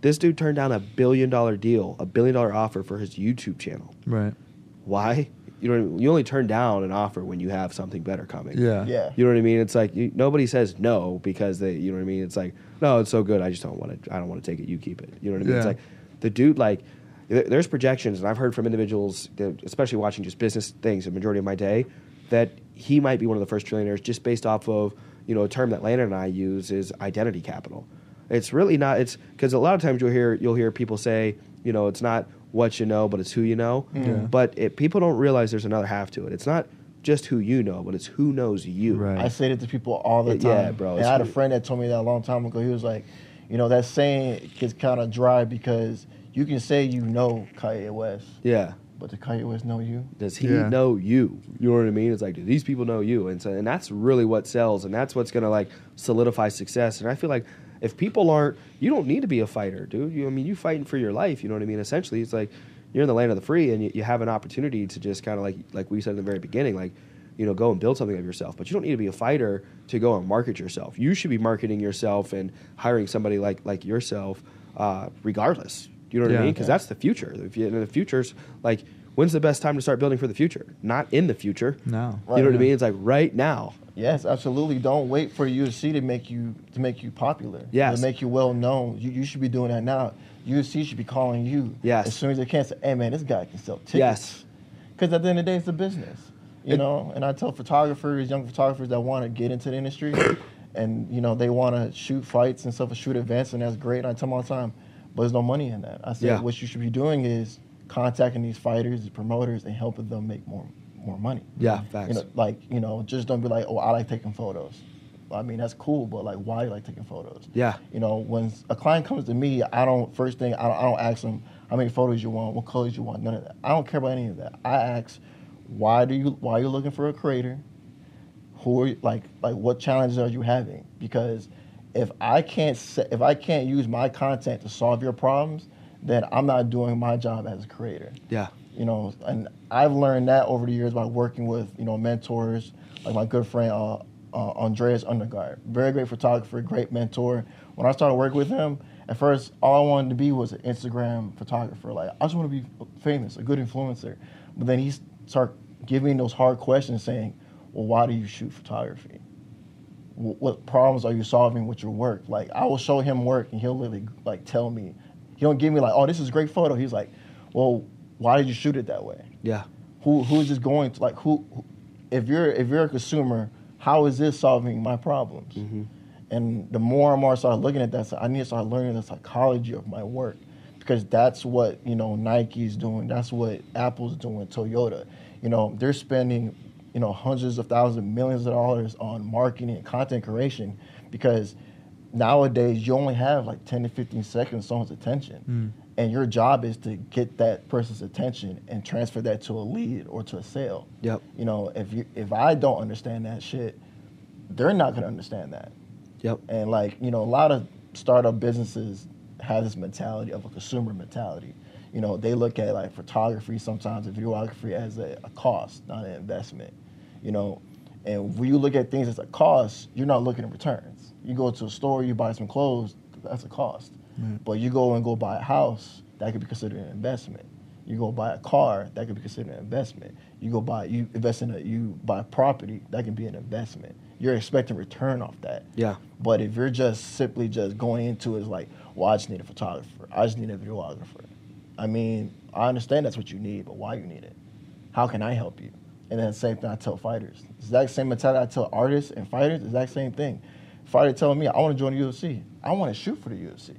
This dude turned down a billion dollar deal, a billion dollar offer for his YouTube channel. Right. Why? You know, you only turn down an offer when you have something better coming. Yeah. Yeah. You know what I mean? It's like you, nobody says no because they, you know what I mean? It's like, no, it's so good. I just don't want to. I don't want to take it. You keep it. You know what I mean? It's like the dude, like, there- there's projections, and I've heard from individuals, that, especially watching just business things, the majority of my day, that he might be one of the first trillionaires just based off of, you know, a term that Landon and I use is identity capital. It's really not. It's because a lot of times you'll hear you'll hear people say, you know, it's not what you know, but it's who you know. Yeah. But it, people don't realize there's another half to it. It's not just who you know, but it's who knows you. Right. I say that to people all the time. Yeah, bro, And I had a friend that told me that a long time ago. He was like, you know, that saying gets kind of dry because you can say you know Kanye West, Yeah. But the Kanye West know you? Does he Yeah. know you? You know what I mean? It's like, do these people know you? And so, and that's really what sells, and that's what's gonna like solidify success. And I feel like if people aren't, you don't need to be a fighter, dude. You, I mean, you fighting for your life. You know what I mean? Essentially, it's like you're in the land of the free, and you, you have an opportunity to just kind of like, like we said in the very beginning, like, you know, go and build something of yourself. But you don't need to be a fighter to go and market yourself. You should be marketing yourself and hiring somebody like like yourself, uh, regardless. You know what I mean? Because that's the future. If you, and the future's like, when's the best time to start building for the future? Not in the future. No. you know what I mean? It's like right now. Yes, absolutely. Don't wait for UFC to make you to make you popular. Yes. To make you well known. You, you should be doing that now. UFC should be calling you. Yes. As soon as they can say, hey man, this guy can sell tickets. Yes. Because at the end of the day, it's a business. You It- know, and I tell photographers, young photographers that want to get into the industry, and you know they want to shoot fights and stuff, and shoot events, and that's great. And I tell them all the time, but there's no money in that. I said Yeah. what you should be doing is contacting these fighters, these promoters, and helping them make more more money. Yeah, facts. You know, like you know, just don't be like, oh, I like taking photos. I mean, that's cool, but like, why do you like taking photos? Yeah. You know, when a client comes to me, I don't first thing I don't, I don't ask them how many photos you want, what colors you want, none of that. I don't care about any of that. I ask, why do you why are you looking for a creator? Who are you, like like what challenges are you having? Because if I can't se- if I can't use my content to solve your problems, then I'm not doing my job as a creator. Yeah. You know, and I've learned that over the years by working with you know mentors like my good friend uh, uh, Andreas Undergard, very great photographer, great mentor. When I started working with him, at first all I wanted to be was an Instagram photographer. Like I just want to be famous, a good influencer. But then he started giving me those hard questions, saying, "Well, why do you shoot photography? Wh- What problems are you solving with your work?" Like I will show him work, and he'll literally like tell me. He don't give me like, "Oh, this is a great photo." He's like, "Well, why did you shoot it that way?" Yeah. who who's just going to like who, who if you're if you're a consumer how is this solving my problems mm-hmm. and the more and more i start looking at that so i need to start learning the psychology of my work because that's what you know nike's doing that's what apple's doing toyota you know they're spending you know hundreds of thousands of millions of dollars on marketing and content creation because nowadays you only have like 10 to 15 seconds of someone's attention. Mm. And your job is to get that person's attention and transfer that to a lead or to a sale. Yep. you know if you if i don't understand that shit they're not going to understand that. Yep. and like you know a lot of startup businesses have this mentality of a consumer mentality you know they look at like photography sometimes and videography as a, a cost not an investment you know? And when you look at things as a cost you're not looking at returns. You go to a store you buy some clothes that's a cost. But you go and go buy a house that could be considered an investment. You go buy a car that could be considered an investment. You go buy you invest in a you buy property that can be an investment. You're expecting return off that. Yeah. but if you're just simply just going into it like, well, I just need a photographer, I just need a videographer. I mean, I understand that's what you need, but why you need it? How can I help you? And then the same thing I tell fighters. Exact same mentality I tell artists and fighters. Exact same thing. Fighter telling me I want to join the UFC. I want to shoot for the UFC,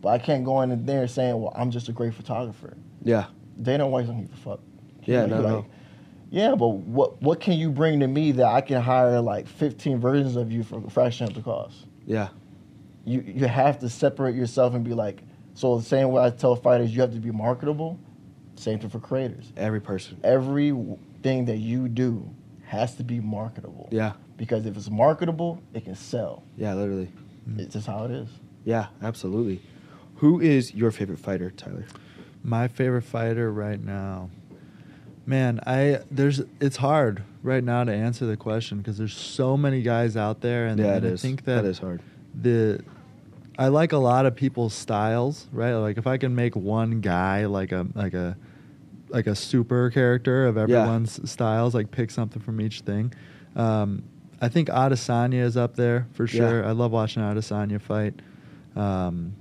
but I can't go in there saying, well, I'm just a great photographer. Yeah. Dana White don't want to give a fuck. Yeah, no, like, no. Yeah, but what what can you bring to me that I can hire like 15 versions of you for a fraction of the cost? Yeah. you you have to separate yourself and be like so the same way I tell fighters you have to be marketable same thing for creators Every person. everything that you do has to be marketable Yeah. because if it's marketable it can sell Yeah, literally. it's just how it is Yeah, absolutely. Who is your favorite fighter, Tyler? My favorite fighter right now, man. I there's it's hard right now to answer the question because there's so many guys out there, and, yeah, and it I is. think that that is hard. the I like a lot of people's styles, right? Like if I can make one guy like a like a like a super character of everyone's styles, like pick something from each thing. Um, I think Adesanya is up there for Yeah. sure. I love watching Adesanya fight. Um,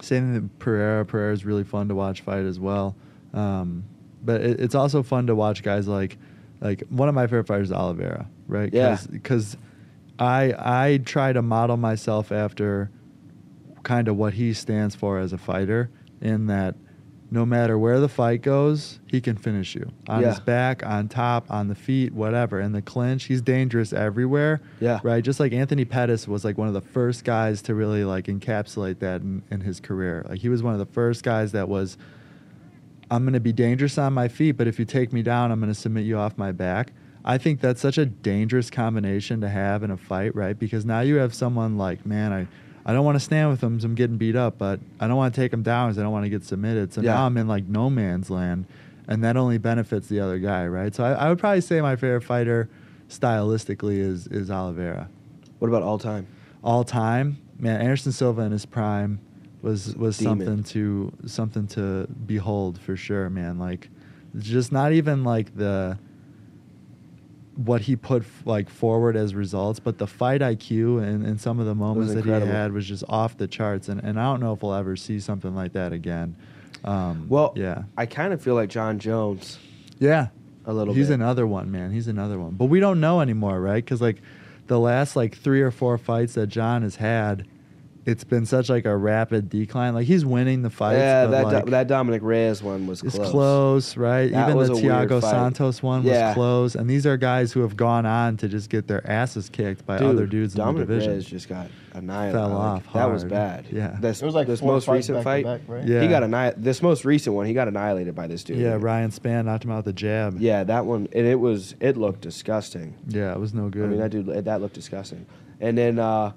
same thing with Pereira. Pereira is really fun to watch fight as well. Um, but it, it's also fun to watch guys like like one of my favorite fighters is Oliveira, right? Yeah. Because I I try to model myself after kind of what he stands for as a fighter in that no matter where the fight goes, he can finish you on Yeah. his back, on top, on the feet, whatever. In the clinch, he's dangerous everywhere. Yeah. Right. Just like Anthony Pettis was like one of the first guys to really like encapsulate that in, in his career. Like he was one of the first guys that was, I'm going to be dangerous on my feet, but if you take me down, I'm going to submit you off my back. I think that's such a dangerous combination to have in a fight, right? Because now you have someone like, man, I, I don't want to stand with him because I'm getting beat up, but I don't want to take him down because I don't want to get submitted. So Yeah. now I'm in like no man's land, and that only benefits the other guy, right? So I, I would probably say my favorite fighter, stylistically, is is Oliveira. What about all time? All time, man, Anderson Silva in his prime was was Demon. something to something to behold for sure, man. Like, just not even like the what he put f- like forward as results, but the fight IQ and, and some of the moments that he had was just off the charts. And, and I don't know if we'll ever see something like that again. Um, Well, yeah, I kind of feel like Jon Jones yeah, a little bit. He's bit. another one, man. He's another one. But we don't know anymore, right? Because like the last like three or four fights that Jon has had, it's been such like a rapid decline. Like he's winning the fights. yeah, but, that like, Do- that Dominick Reyes one was it's close. close, right? That Even was the a Thiago fight. Santos one Yeah. was close. And these are guys who have gone on to just get their asses kicked by Dude, other dudes Dominick in the division. Reyes just got annihilated. Fell Like, off That was bad. Yeah. This, it was like this most recent back fight. back, right? Yeah. He got annihilated. This most recent one, he got annihilated by this dude. yeah, Ryan Spann knocked him out with a jab. Yeah, that one. And it was. It looked disgusting. Yeah, it was no good. I mean, that dude. That looked disgusting. And then uh,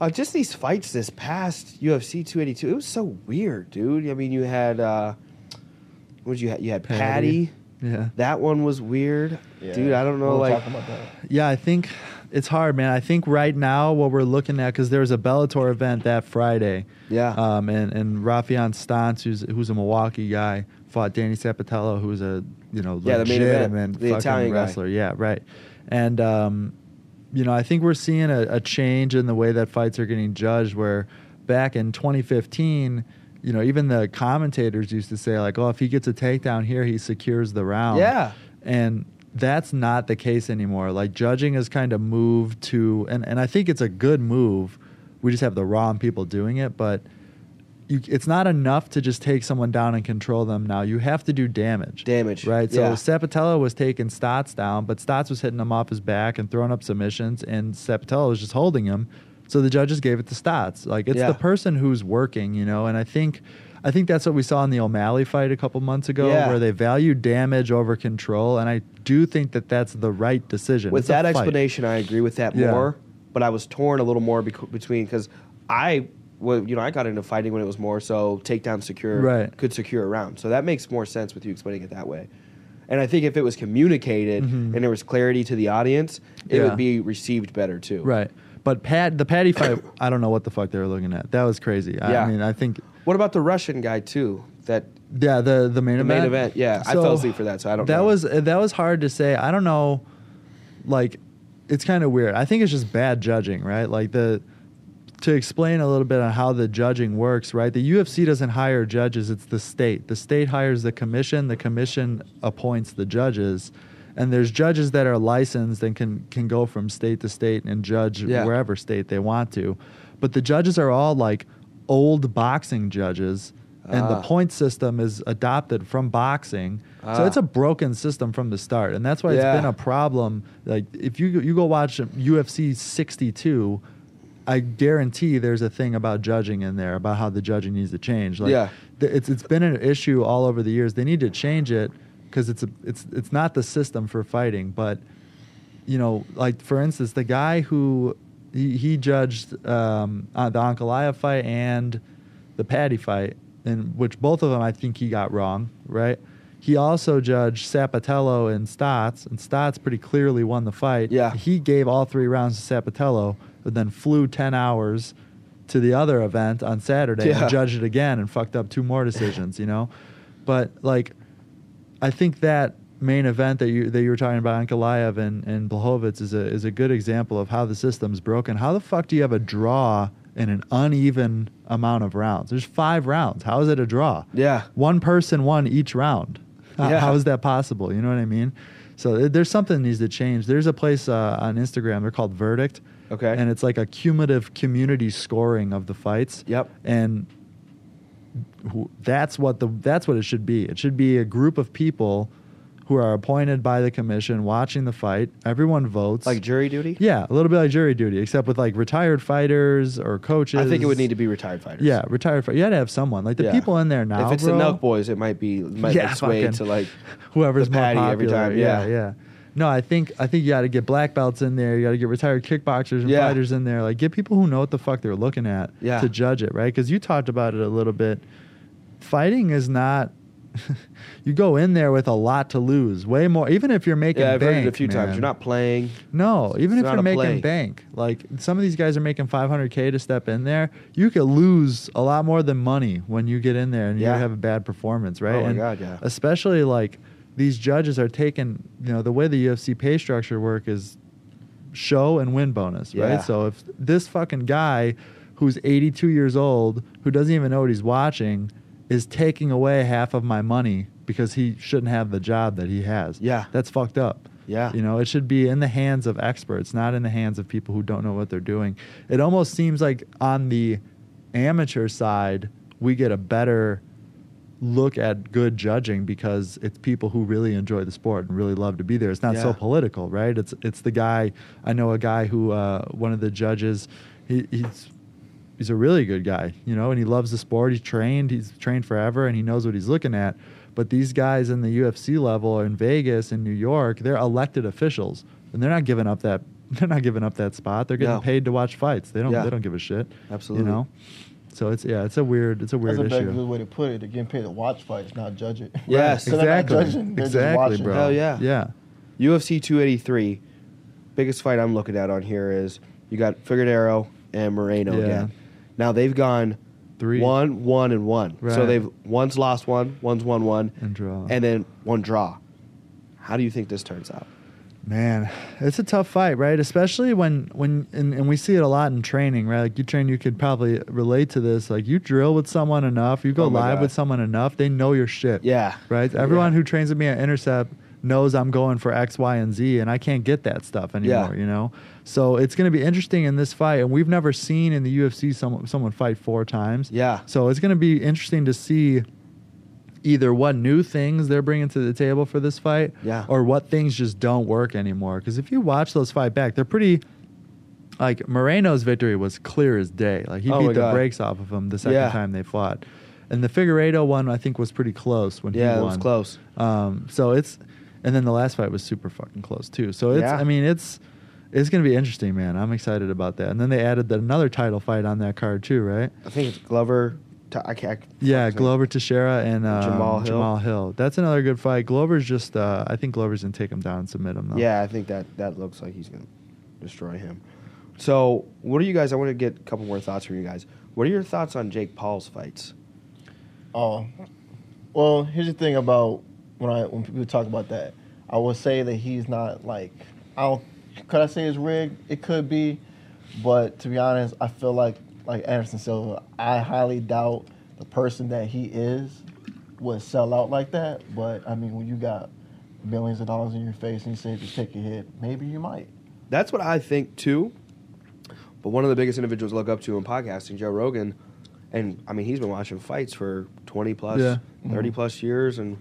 Uh, just these fights this past UFC 282, it was so weird, dude. I mean, you had uh, what did you had? You had Paddy. Paddy. Yeah. That one was weird, Yeah. dude. I don't know, We were like talking about that. Yeah, I think it's hard, man. I think right now what we're looking at because there was a Bellator event that Friday. Yeah. Um, and and Raufeon Stots, who's who's a Milwaukee guy, fought Danny Sapatello, who's a you know Yeah, the main event, legitimate the fucking Italian guy. wrestler. Yeah, right. And um, you know, I think we're seeing a, a change in the way that fights are getting judged. Where back in 2015. You know, even the commentators used to say like, "Oh, if he gets a takedown here, he secures the round." Yeah. and that's not the case anymore. Like judging has kind of moved to, and, and I think it's a good move. We just have the wrong people doing it, but you, it's not enough to just take someone down and control them. Now you have to do damage. Damage, right? So yeah. Sapatello was taking Stots down, but Stots was hitting him off his back and throwing up submissions, and Sapatello was just holding him. So the judges gave it to Stots. Like it's Yeah. the person who's working, you know. And I think, I think that's what we saw in the O'Malley fight a couple months ago, Yeah. where they value damage over control, and I do think that that's the right decision. with It's that explanation, I agree with that more. But I was torn a little more bec- between because I, well, you know, I got into fighting when it was more so takedown secure, Right. could secure a round. So that makes more sense with you explaining it that way. And I think if it was communicated Mhm. and there was clarity to the audience, it Yeah. would be received better too. right? But Pat, the Paddy fight, I don't know what the fuck they were looking at. That was crazy. I, Yeah. I mean, I think, What about the Russian guy too? That yeah, the the main the event. main event, yeah, I So, fell asleep for that, so I don't. that know. was that was hard to say. I don't know. Like, it's kind of weird. I think it's just bad judging, right? Like the to explain a little bit on how the judging works, right? The UFC doesn't hire judges; it's the state. The state hires the commission. The commission appoints the judges, and there's judges that are licensed and can can go from state to state and judge Yeah. wherever state they want to. But the judges are all like old boxing judges, and the Ah. point system is adopted from boxing. So Ah. it's a broken system from the start, and that's why it's been a problem. Like if you you go watch UFC 62, I guarantee there's a thing about judging in there about how the judging needs to change. Like, Yeah. th- it's it's been an issue all over the years. They need to change it because it's a, it's it's not the system for fighting, but you know, like for instance, the guy who he, he judged um, uh, the Ankalaev fight and the Paddy fight, in which both of them I think he got wrong, right? He also judged Sapatello and Stots, and Stots pretty clearly won the fight. Yeah. He gave all three rounds to Sapatello, but then flew 10 hours to the other event on Saturday Yeah. and judged it again and fucked up two more decisions, you know? But, like, I think that main event that you that you were talking about, Ankalaev and, and Blachowicz, is a is a good example of how the system's broken. How the fuck do you have a draw in an uneven amount of rounds? There's five rounds. How is it a draw? Yeah. One person won each round. How- Yeah. How is that possible? You know what I mean? So th- there's something that needs to change. There's a place uh, on Instagram. They're called Verdict. Okay. And it's like a cumulative community scoring of the fights. Yep. And who- that's what the that's what it should be. It should be a group of people who are appointed by the commission watching the fight. Everyone votes. like jury duty. yeah, a little bit like jury duty, except with like retired fighters or coaches. I think it would need to be retired fighters. Yeah, retired. Fight. You had to have someone like the Yeah. people in there now. if it's bro, the Nelk Boys, it might be might Yeah, sway to like whoever's the more popular. every time, Yeah, yeah. yeah. No, I think I think you got to get black belts in there. You got to get retired kickboxers and Yeah. fighters in there. Like get people who know what the fuck they're looking at Yeah. to judge it, right? Because you talked about it a little bit. Fighting is not. you go in there with a lot to lose, way more. Even if you're making yeah. I've bank, heard it a few man. times. You're not playing. No, even if you're making play. bank, like some of these guys are making 500k to step in there, you could lose a lot more than money when you get in there and Yeah. you have a bad performance, right? Oh my and God, yeah. Especially like these judges are taking, you know, the way the UFC pay structure work is show and win bonus, Yeah. right? So if this fucking guy who's 82 years old, who doesn't even know what he's watching, is taking away half of my money because he shouldn't have the job that he has. Yeah. That's fucked up. Yeah. You know, it should be in the hands of experts, not in the hands of people who don't know what they're doing. It almost seems like on the amateur side, we get a better look at good judging because it's people who really enjoy the sport and really love to be there. It's not so political, right? It's it's the guy I know a guy who uh, one of the judges he, he's he's a really good guy, you know, and he loves the sport. He's trained, he's trained forever, and he knows what he's looking at. But these guys in the UFC level in Vegas in New York, they're elected officials, and they're not giving up that they're not giving up that spot. They're getting No. paid to watch fights. They don't Yeah. they don't give a shit. Absolutely. You know. So it's yeah, it's a weird it's a weird That's a better issue. good way to put it. They're getting paid to watch fights, not judge it. Yes. 'Cause they're not exactly. judging, they're just exactly, watching. bro. Hell yeah. Yeah. UFC 283. Biggest fight I'm looking at on here is you got Figueiredo and Moreno Yeah. again. Now they've gone Three one, one, and one. So Right. they've one's lost one, one's won one, and draw. and then one draw. How do you think this turns out? Man, it's a tough fight, right? Especially when when and, and we see it a lot in training, right? Like you train, you could probably relate to this. Like you drill with someone enough, you go Oh live God. with someone enough, they know your shit. Yeah. Right? Everyone Yeah. who trains with me at Intercept knows I'm going for X, Y, and Z, and I can't get that stuff anymore, Yeah. you know? So it's going to be interesting in this fight. And we've never seen in the UFC someone, someone fight four times. Yeah. So it's going to be interesting to see either what new things they're bringing to the table for this fight Yeah. or what things just don't work anymore. Because if you watch those fight back, they're pretty. Like Moreno's victory was clear as day. Like he Oh beat the God. brakes off of him the second Yeah. time they fought, and the Figueiredo one I think was pretty close when Yeah, he it won. was close. Um, so it's, and then the last fight was super fucking close too. So it's, Yeah. I mean, it's, it's gonna be interesting, man. I'm excited about that. And then they added the, another title fight on that card too, right? I think it's Glover. T- I can't. Yeah, fuck his name. Glover Teixeira and um, Jamal Jamal Hill. Hill. That's another good fight. Glover's just, uh, I think Glover's gonna take him down and submit him though. Yeah, I think that that looks like he's gonna destroy him. So, what are you guys? I want to get a couple more thoughts from you guys. What are your thoughts on Jake Paul's fights? Oh, well, here's the thing about when I when people talk about that, I will say that he's not like I don't. Could I say it's rigged? It could be, but to be honest, I feel like like Anderson Silva. I highly doubt the person that he is would sell out like that. But I mean, when you got millions of dollars in your face and you say just take a hit, maybe you might. That's what I think too. But one of the biggest individuals I look up to in podcasting, Joe Rogan, and I mean he's been watching fights for twenty plus, Yeah. thirty Mhm. plus years, and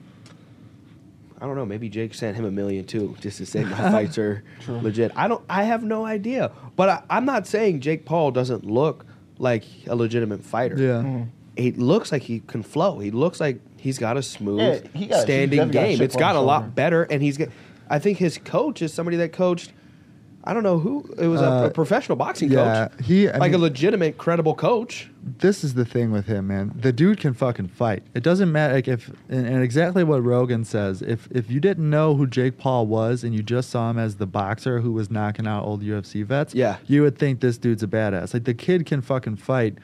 I don't know. Maybe Jake sent him a million too, just to say my fights are True. legit. I don't. I have no idea. But I, I'm not saying Jake Paul doesn't look like a legitimate fighter. Yeah. Mhm. He looks like he can flow. He looks like he's got a smooth Yeah, he got- standing definitely got a game. chip It's on gotten a lot better, and he's got. I think his coach is somebody that coached. I don't know who it was. a, Uh, a professional boxing Yeah, coach, he I like a legitimate, credible coach. this is the thing with him, man. The dude can fucking fight. It doesn't matter like if and, and exactly what Rogan says. If if you didn't know who Jake Paul was and you just saw him as the boxer who was knocking out old UFC vets, Yeah. you would think this dude's a badass. Like the kid can fucking fight,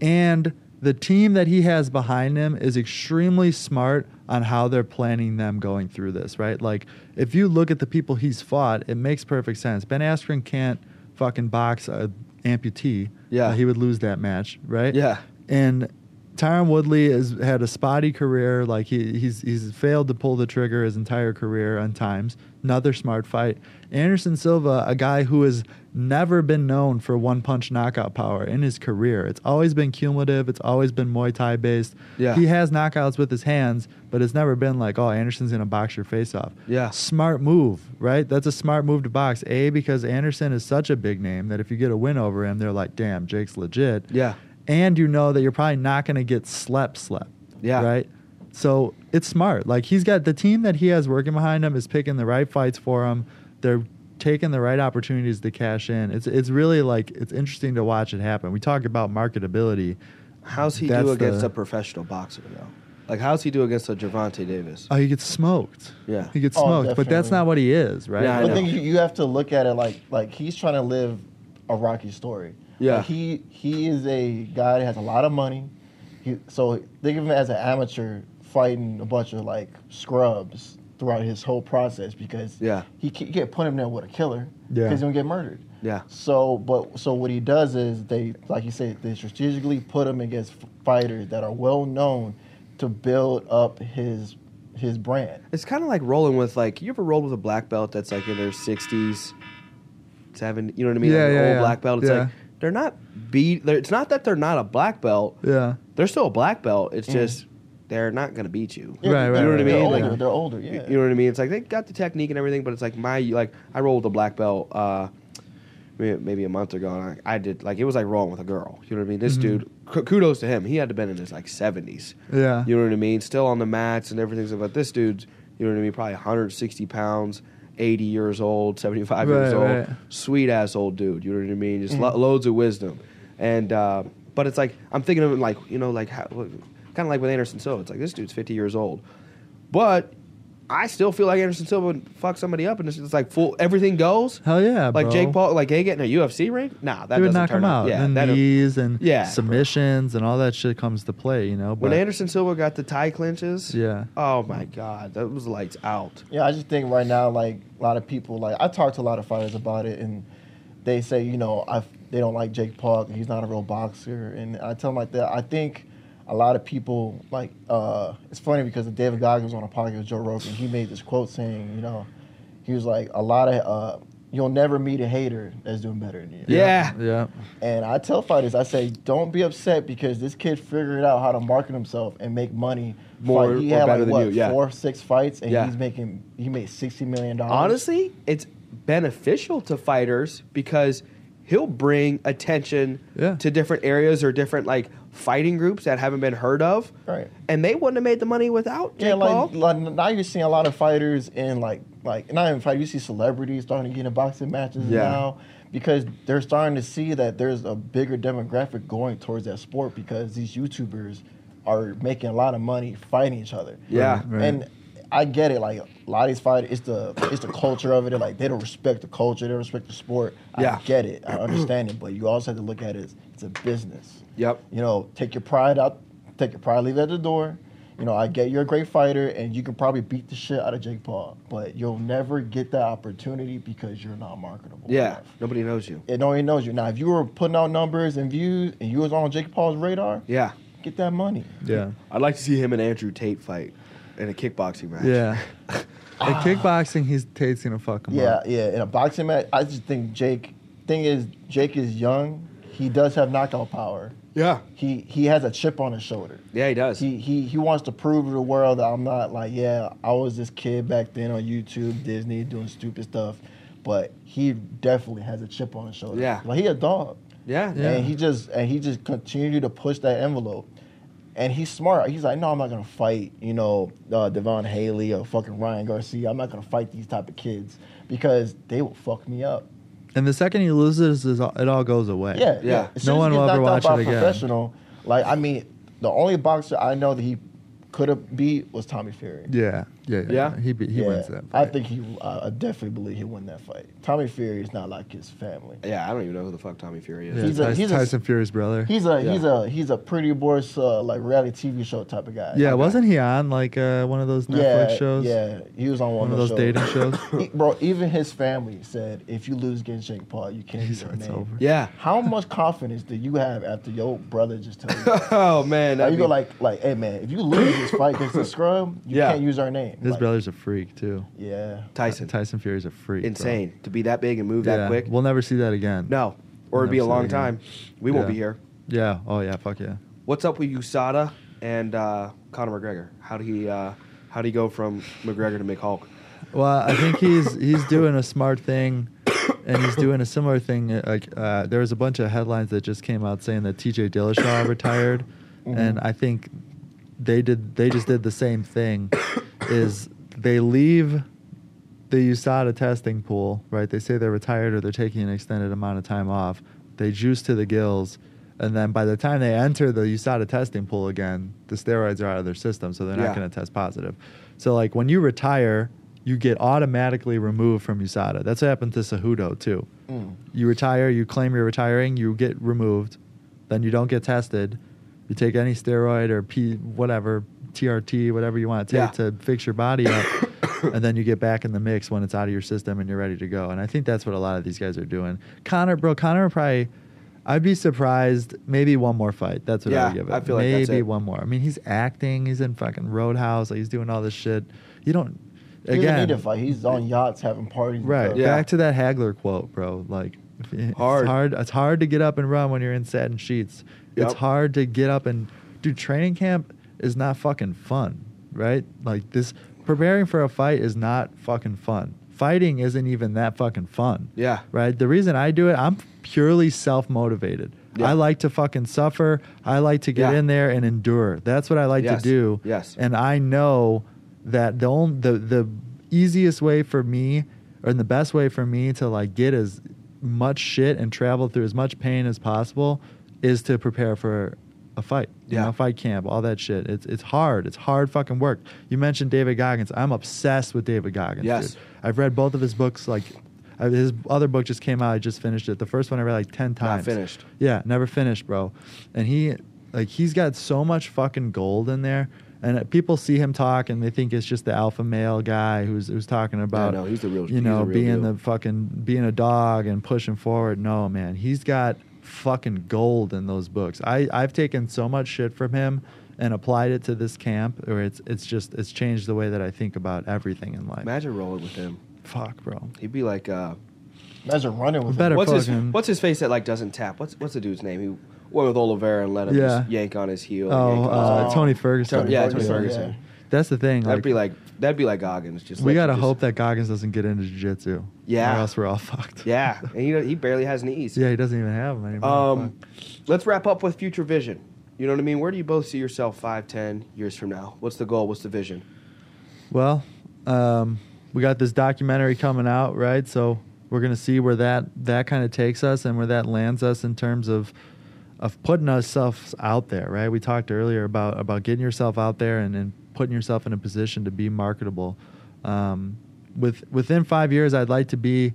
and the team that he has behind him is extremely smart on how they're planning them going through this. Right? Like if you look at the people he's fought, it makes perfect sense. Ben Askren can't fucking box a amputee. Yeah. Uh, he would lose that match, right? Yeah. And Tyron Woodley has had a spotty career. Like he, he's he's failed to pull the trigger his entire career on times. Another smart fight. Anderson Silva, a guy who has never been known for one punch knockout power in his career. It's always been cumulative. It's always been Muay Thai based. Yeah. He has knockouts with his hands, but it's never been like, oh, Anderson's gonna box your face off. Yeah. Smart move, right? That's a smart move to box. A because Anderson is such a big name that if you get a win over him, they're like, damn, Jake's legit Yeah, and you know that you're probably not going to get slept slept. Yeah. Right. So it's smart. Like he's got the team that he has working behind him is picking the right fights for him. They're taking the right opportunities to cash in. It's it's really like it's interesting to watch it happen. We talk about marketability. how's he That's do against the- a professional boxer though? Like how's he do against a Gervonta Davis? Oh, he gets smoked. Yeah. He gets Oh, smoked, but that's not what he is, right? Yeah, I I think you, you have to look at it like like he's trying to live a Rocky story. Yeah. Like, he he is a guy that has a lot of money. He, so think of him as an amateur fighting a bunch of like scrubs throughout his whole process because Yeah. he ca- you can't put him there with a killer Yeah. because he's gonna get murdered. Yeah. So, but so what he does is they, like you said, they strategically put him against fighters that are well known to build up his his brand. It's kind of like rolling with like you ever rolled with a black belt that's like in their sixties, seven. You know what I mean? Yeah, like an yeah, old yeah. black belt. It's Yeah. like they're not beat. They're, it's not that they're not a black belt. Yeah. They're still a black belt. It's just they're not gonna beat you. Yeah, Right, right, You know what I mean? they're mean? Older, Like- they're older. Yeah. You- You know what I mean? It's like they got the technique and everything, but it's like my like I rolled with a black belt uh, maybe, maybe a month ago, and I, I did like it was like rolling with a girl. You know what I mean? This Mhm. dude, k- kudos to him. He had to been in his like seventies. Yeah. You know what I mean? Still on the mats and everything. But this dude's, you know what I mean? Probably 160 pounds. 80 years old, 75 years old, right. sweet ass old dude. You know what I mean? Just lo- loads of wisdom. And uh, but it's like I'm thinking of him like you know like how, kind of like with Anderson Silva. It's like this dude's 50 years old, but I still feel like Anderson Silva would fuck somebody up, and it's, it's like full everything goes. Hell yeah, Like bro. Jake Paul, like they get in a UFC ring. Nah, that would doesn't knock turn him out. Yeah, and knees and Yeah. submissions and all that shit comes to play, you know. when But Anderson Silva got the tie clinches. Yeah. Oh my god, that was lights out. Yeah, I just think right now, like a lot of people, like I talked to a lot of fighters about it, and they say, you know, I they don't like Jake Paul. He's not a real boxer, and I tell them like that. I think a lot of people like. uh It's funny because David Goggins on a podcast with Joe Rogan, he made this quote saying, you know, he was like, a lot of uh, you'll never meet a hater that's doing better than you. Yeah. yeah. And I tell fighters, I say, don't be upset because this kid figured out how to market himself and make money. More- Fight- he or had better like than what, you, yeah. four, six fights, and Yeah. he's making he made sixty million dollars. Honestly, it's beneficial to fighters because he'll bring attention Yeah. to different areas or different like fighting groups that haven't been heard of. Right. And they wouldn't have made the money without Jake yeah, Paul. like, like now you're seeing a lot of fighters in like like not even fight. You see celebrities starting to get in boxing matches Yeah. now because they're starting to see that there's a bigger demographic going towards that sport because these YouTubers are making a lot of money fighting each other. Yeah. Right. And I get it. Like a lot of these fighters, it's the it's the culture of it. They're like they don't respect the culture. They don't respect the sport. Yeah. I get it. I understand it. But you also have to look at it as it's a business. Yep. You know, take your pride out. Take your pride, leave it at the door. You know, I get you're a great fighter, and you can probably beat the shit out of Jake Paul, but you'll never get that opportunity because you're not marketable. Yeah. enough. Nobody knows you. It nobody knows you. Now, if you were putting out numbers and views, and you was on Jake Paul's radar, Yeah. get that money. Yeah. I'd like to see him and Andrew Tate fight in a kickboxing match. Yeah. At kickboxing, he's Tate's gonna fuck him Yeah, up. yeah. In a boxing match, I just think Jake. Thing is, Jake is young. He does have knockout power. Yeah. He he has a chip on his shoulder. Yeah, he does. He he he wants to prove to the world that I'm not like yeah I was this kid back then on YouTube Disney doing stupid stuff, but he definitely has a chip on his shoulder. Yeah. like he a dog. yeah. Yeah. And he just and he just continued to push that envelope. And he's smart. He's like, no, I'm not gonna fight, you know, uh, Devin Haney or fucking Ryan Garcia. I'm not gonna fight these type of kids because they will fuck me up. And the second he loses, it all goes away. Yeah, Yeah. yeah. As No one will ever watch by it again. Professional, like I mean, the only boxer I know that he could have beat was Tommy Fury. Yeah. Yeah. Yeah. Yeah? He be, he Yeah, wins that. Fight. I think he. Uh, I definitely believe he'll win that fight. Tommy Fury is not like his family. Yeah, I don't even know who the fuck Tommy Fury is. Yeah, he's a- Tyson, he's a- Tyson Fury's brother. He's a Yeah. he's a he's a pretty boys uh, like reality TV show type of guy. yeah, Like, wasn't he on like uh, one of those Netflix yeah, shows? Yeah, he was on one, One of those shows. dating shows? He- bro, even his family said if you lose against Jake Paul, you can't use He's your it's name. over. Yeah. How much confidence do you have after your brother just told you? Oh man. Now that'd you go like, like, hey man, if you lose this fight against the scrub, you can't use our name. His Like, brother's a freak too. Yeah. Tyson. Tyson Fury's a freak. bro. Insane to be that big and move Yeah, that quick. We'll never see that again. no, or We'll it'd be a long it again. time. We won't Yeah. be here. Yeah. Oh yeah. Fuck yeah. What's up with USADA and uh, Conor McGregor? How do he uh, how do he go from McGregor to McHulk? Well, I think he's he's doing a smart thing, and he's doing a similar thing. uh, Like uh, there was a bunch of headlines that just came out saying that T.J. Dillashaw retired, and I think they did they just did the same thing. Is they leave the USADA testing pool, right? They say they're retired or they're taking an extended amount of time off. They juice to the gills, and then by the time they enter the USADA testing pool again, the steroids are out of their system, so they're Yeah. not going to test positive. So like when you retire, you get automatically removed from USADA. That's what happened to Cejudo too. Mm. You retire, you claim you're retiring, you get removed, then you don't get tested. You take any steroid or P whatever TRT, whatever you want to take Yeah. to fix your body up, and then you get back in the mix when it's out of your system and you're ready to go. And I think that's what a lot of these guys are doing. Conor, bro, Conor probably. I'd be surprised. Maybe one more fight. That's what I would give it. I feel like maybe that's it. one more. I mean, he's acting. He's in fucking Roadhouse. Like he's doing all this shit. You don't. He doesn't Again, need to fight. He's on yachts having parties. Right. Yeah. Back to that Hagler quote, bro. Like it's Hard. hard. It's hard to get up and run when you're in satin sheets. It's hard to get up and dude. Training camp is not fucking fun, right? Like this, preparing for a fight is not fucking fun. Fighting isn't even that fucking fun. Yeah. Right. The reason I do it, I'm purely self motivated. Yeah. I like to fucking suffer. I like to get Yeah. in there and endure. That's what I like Yes. to do. Yes. And I know that the only, the the easiest way for me or the best way for me to like get as much shit and travel through as much pain as possible is to prepare for a fight. You Yeah. know, fight camp, all that shit. It's it's hard. It's hard fucking work. You mentioned David Goggins. I'm obsessed with David Goggins. Yes. dude. I've read both of his books. Like, uh, his other book just came out. I just finished it. The first one I read like ten Not times. finished. Yeah, never finished, bro. And he, like, he's got so much fucking gold in there. And uh, people see him talk and they think it's just the alpha male guy who's who's talking about, no, he's the real- you know, real being deal. the fucking being a dog and pushing forward. No, man, he's got fucking gold in those books. I I've taken so much shit from him and applied it to this camp, or it's it's just it's changed the way that I think about everything in life. Imagine rolling with him. Fuck, bro. He'd be like, uh, Imagine running with Better him. what's his fucking- what's his face that like doesn't tap? What's what's the dude's name? He went with Oliveira and let him Yeah. just yank on his heel. Oh, yank on his uh, head. Tony Ferguson. Tony- yeah, Tony Ferguson, Ferguson. That's the thing. That'd like, be like that'd be like Goggins. Just we let gotta just- hope that Goggins doesn't get into jiu-jitsu. Yeah. Or else we're all fucked. Yeah, and he he barely has knees. Yeah, he doesn't even have them anymore. Um, let's wrap up with future vision. You know what I mean? Where do you both see yourself five, ten years from now? What's the goal? What's the vision? Well, um, we got this documentary coming out, right? So we're gonna see where that that kind of takes us and where that lands us in terms of of putting ourselves out there, right? We talked earlier about about getting yourself out there and, and putting yourself in a position to be marketable. Um, with within five years, I'd like to be.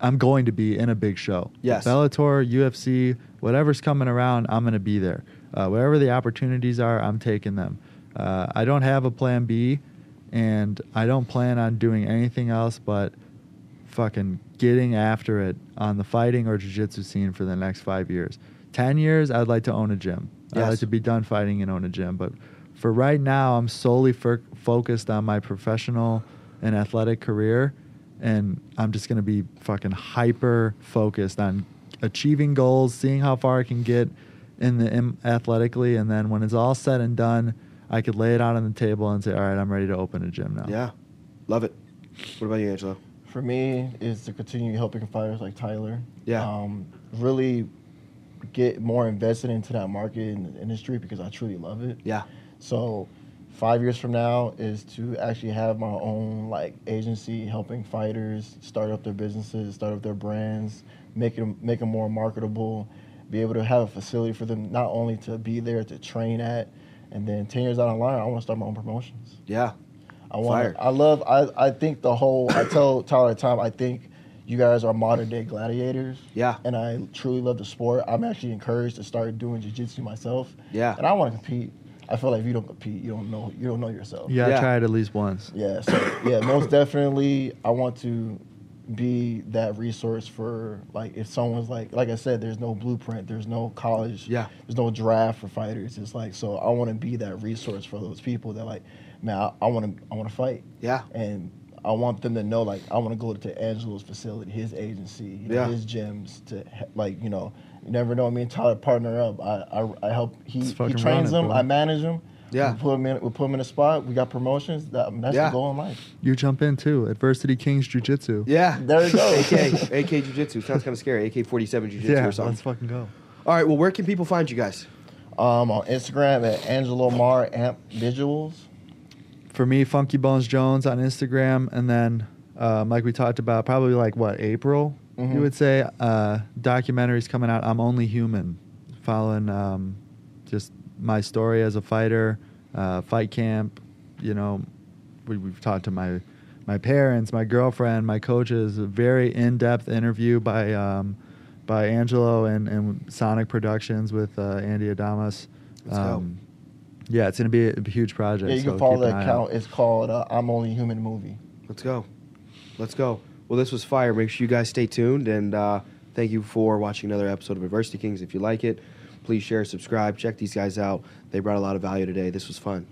I'm going to be in a big show. Yes. Bellator, UFC, whatever's coming around, I'm going to be there. Uh, wherever the opportunities are, I'm taking them. Uh, I don't have a plan B, and I don't plan on doing anything else but fucking getting after it on the fighting or jiu-jitsu scene for the next five years. Ten years, I'd like to own a gym. I'd like to be done fighting and own a gym. But for right now, I'm solely fir- focused on my professional and athletic career, and I'm just gonna be fucking hyper focused on achieving goals, seeing how far I can get in the in athletically, and then when it's all said and done, I could lay it out on the table and say, "All right, I'm ready to open a gym now." Yeah, love it. What about you, Angelo? For me, is to continue helping fighters like Tyler. Yeah. Um, really get more invested into that market in the industry because I truly love it. Yeah, So, five years from now is to actually have my own like agency helping fighters start up their businesses, start up their brands, make them make them more marketable, be able to have a facility for them not only to be there to train at, and then ten years down the line, I want to start my own promotions. yeah, I want. Fire. I love. I I think the whole. I tell Tyler time. I think you guys are modern day gladiators. Yeah. And I truly love the sport. I'm actually encouraged to start doing jiu-jitsu myself. Yeah. And I want to compete. I feel like if you don't compete, you don't know. You don't know yourself. You gotta Yeah. try it at least once. Yeah. So yeah, most definitely, I want to be that resource for like if someone's like like I said, there's no blueprint, there's no college, Yeah. there's no draft for fighters. It's like so I want to be that resource for those people that like, man, I want to I want to fight, yeah, and I want them to know like I want to go to Angelo's facility, his agency, you know, Yeah. his gyms to like you know you never know. Me and Tyler partner up. I I, I help. He, Let's he trains run them. I manage them. Yeah. We put him in. We put him in a spot. We got promotions. That, that's Yeah. the goal in life. You jump in too. Adversity Kings Jiu Jitsu. yeah. There you go. AK AK Jiu Jitsu sounds kind of scary. AK forty seven Jiu Jitsu Yeah, or let's something. fucking go. All right. Well, where can people find you guys? Um, on Instagram at Angelo Marr Amp Visuals. For me, Funky Bones Jones on Instagram, and then um, like we talked about, probably like what April, Mhm. you would say. Uh, documentaries coming out. I'm only human, following um, just my story as a fighter, uh, fight camp. You know, we, we've talked to my my parents, my girlfriend, my coaches. A very in depth interview by um, by Angelo and, and Sonic Productions with uh, Andy Adamas. Let's go. Yeah, it's going to be a, a huge project. Yeah, you so can follow keep an that account. out. It's called uh, I'm Only Human Movie. Let's go. Let's go. Well, this was fire. Make sure you guys stay tuned and uh, thank you for watching another episode of Adversity Kings. If you like it, please share, subscribe, check these guys out. They brought a lot of value today. This was fun.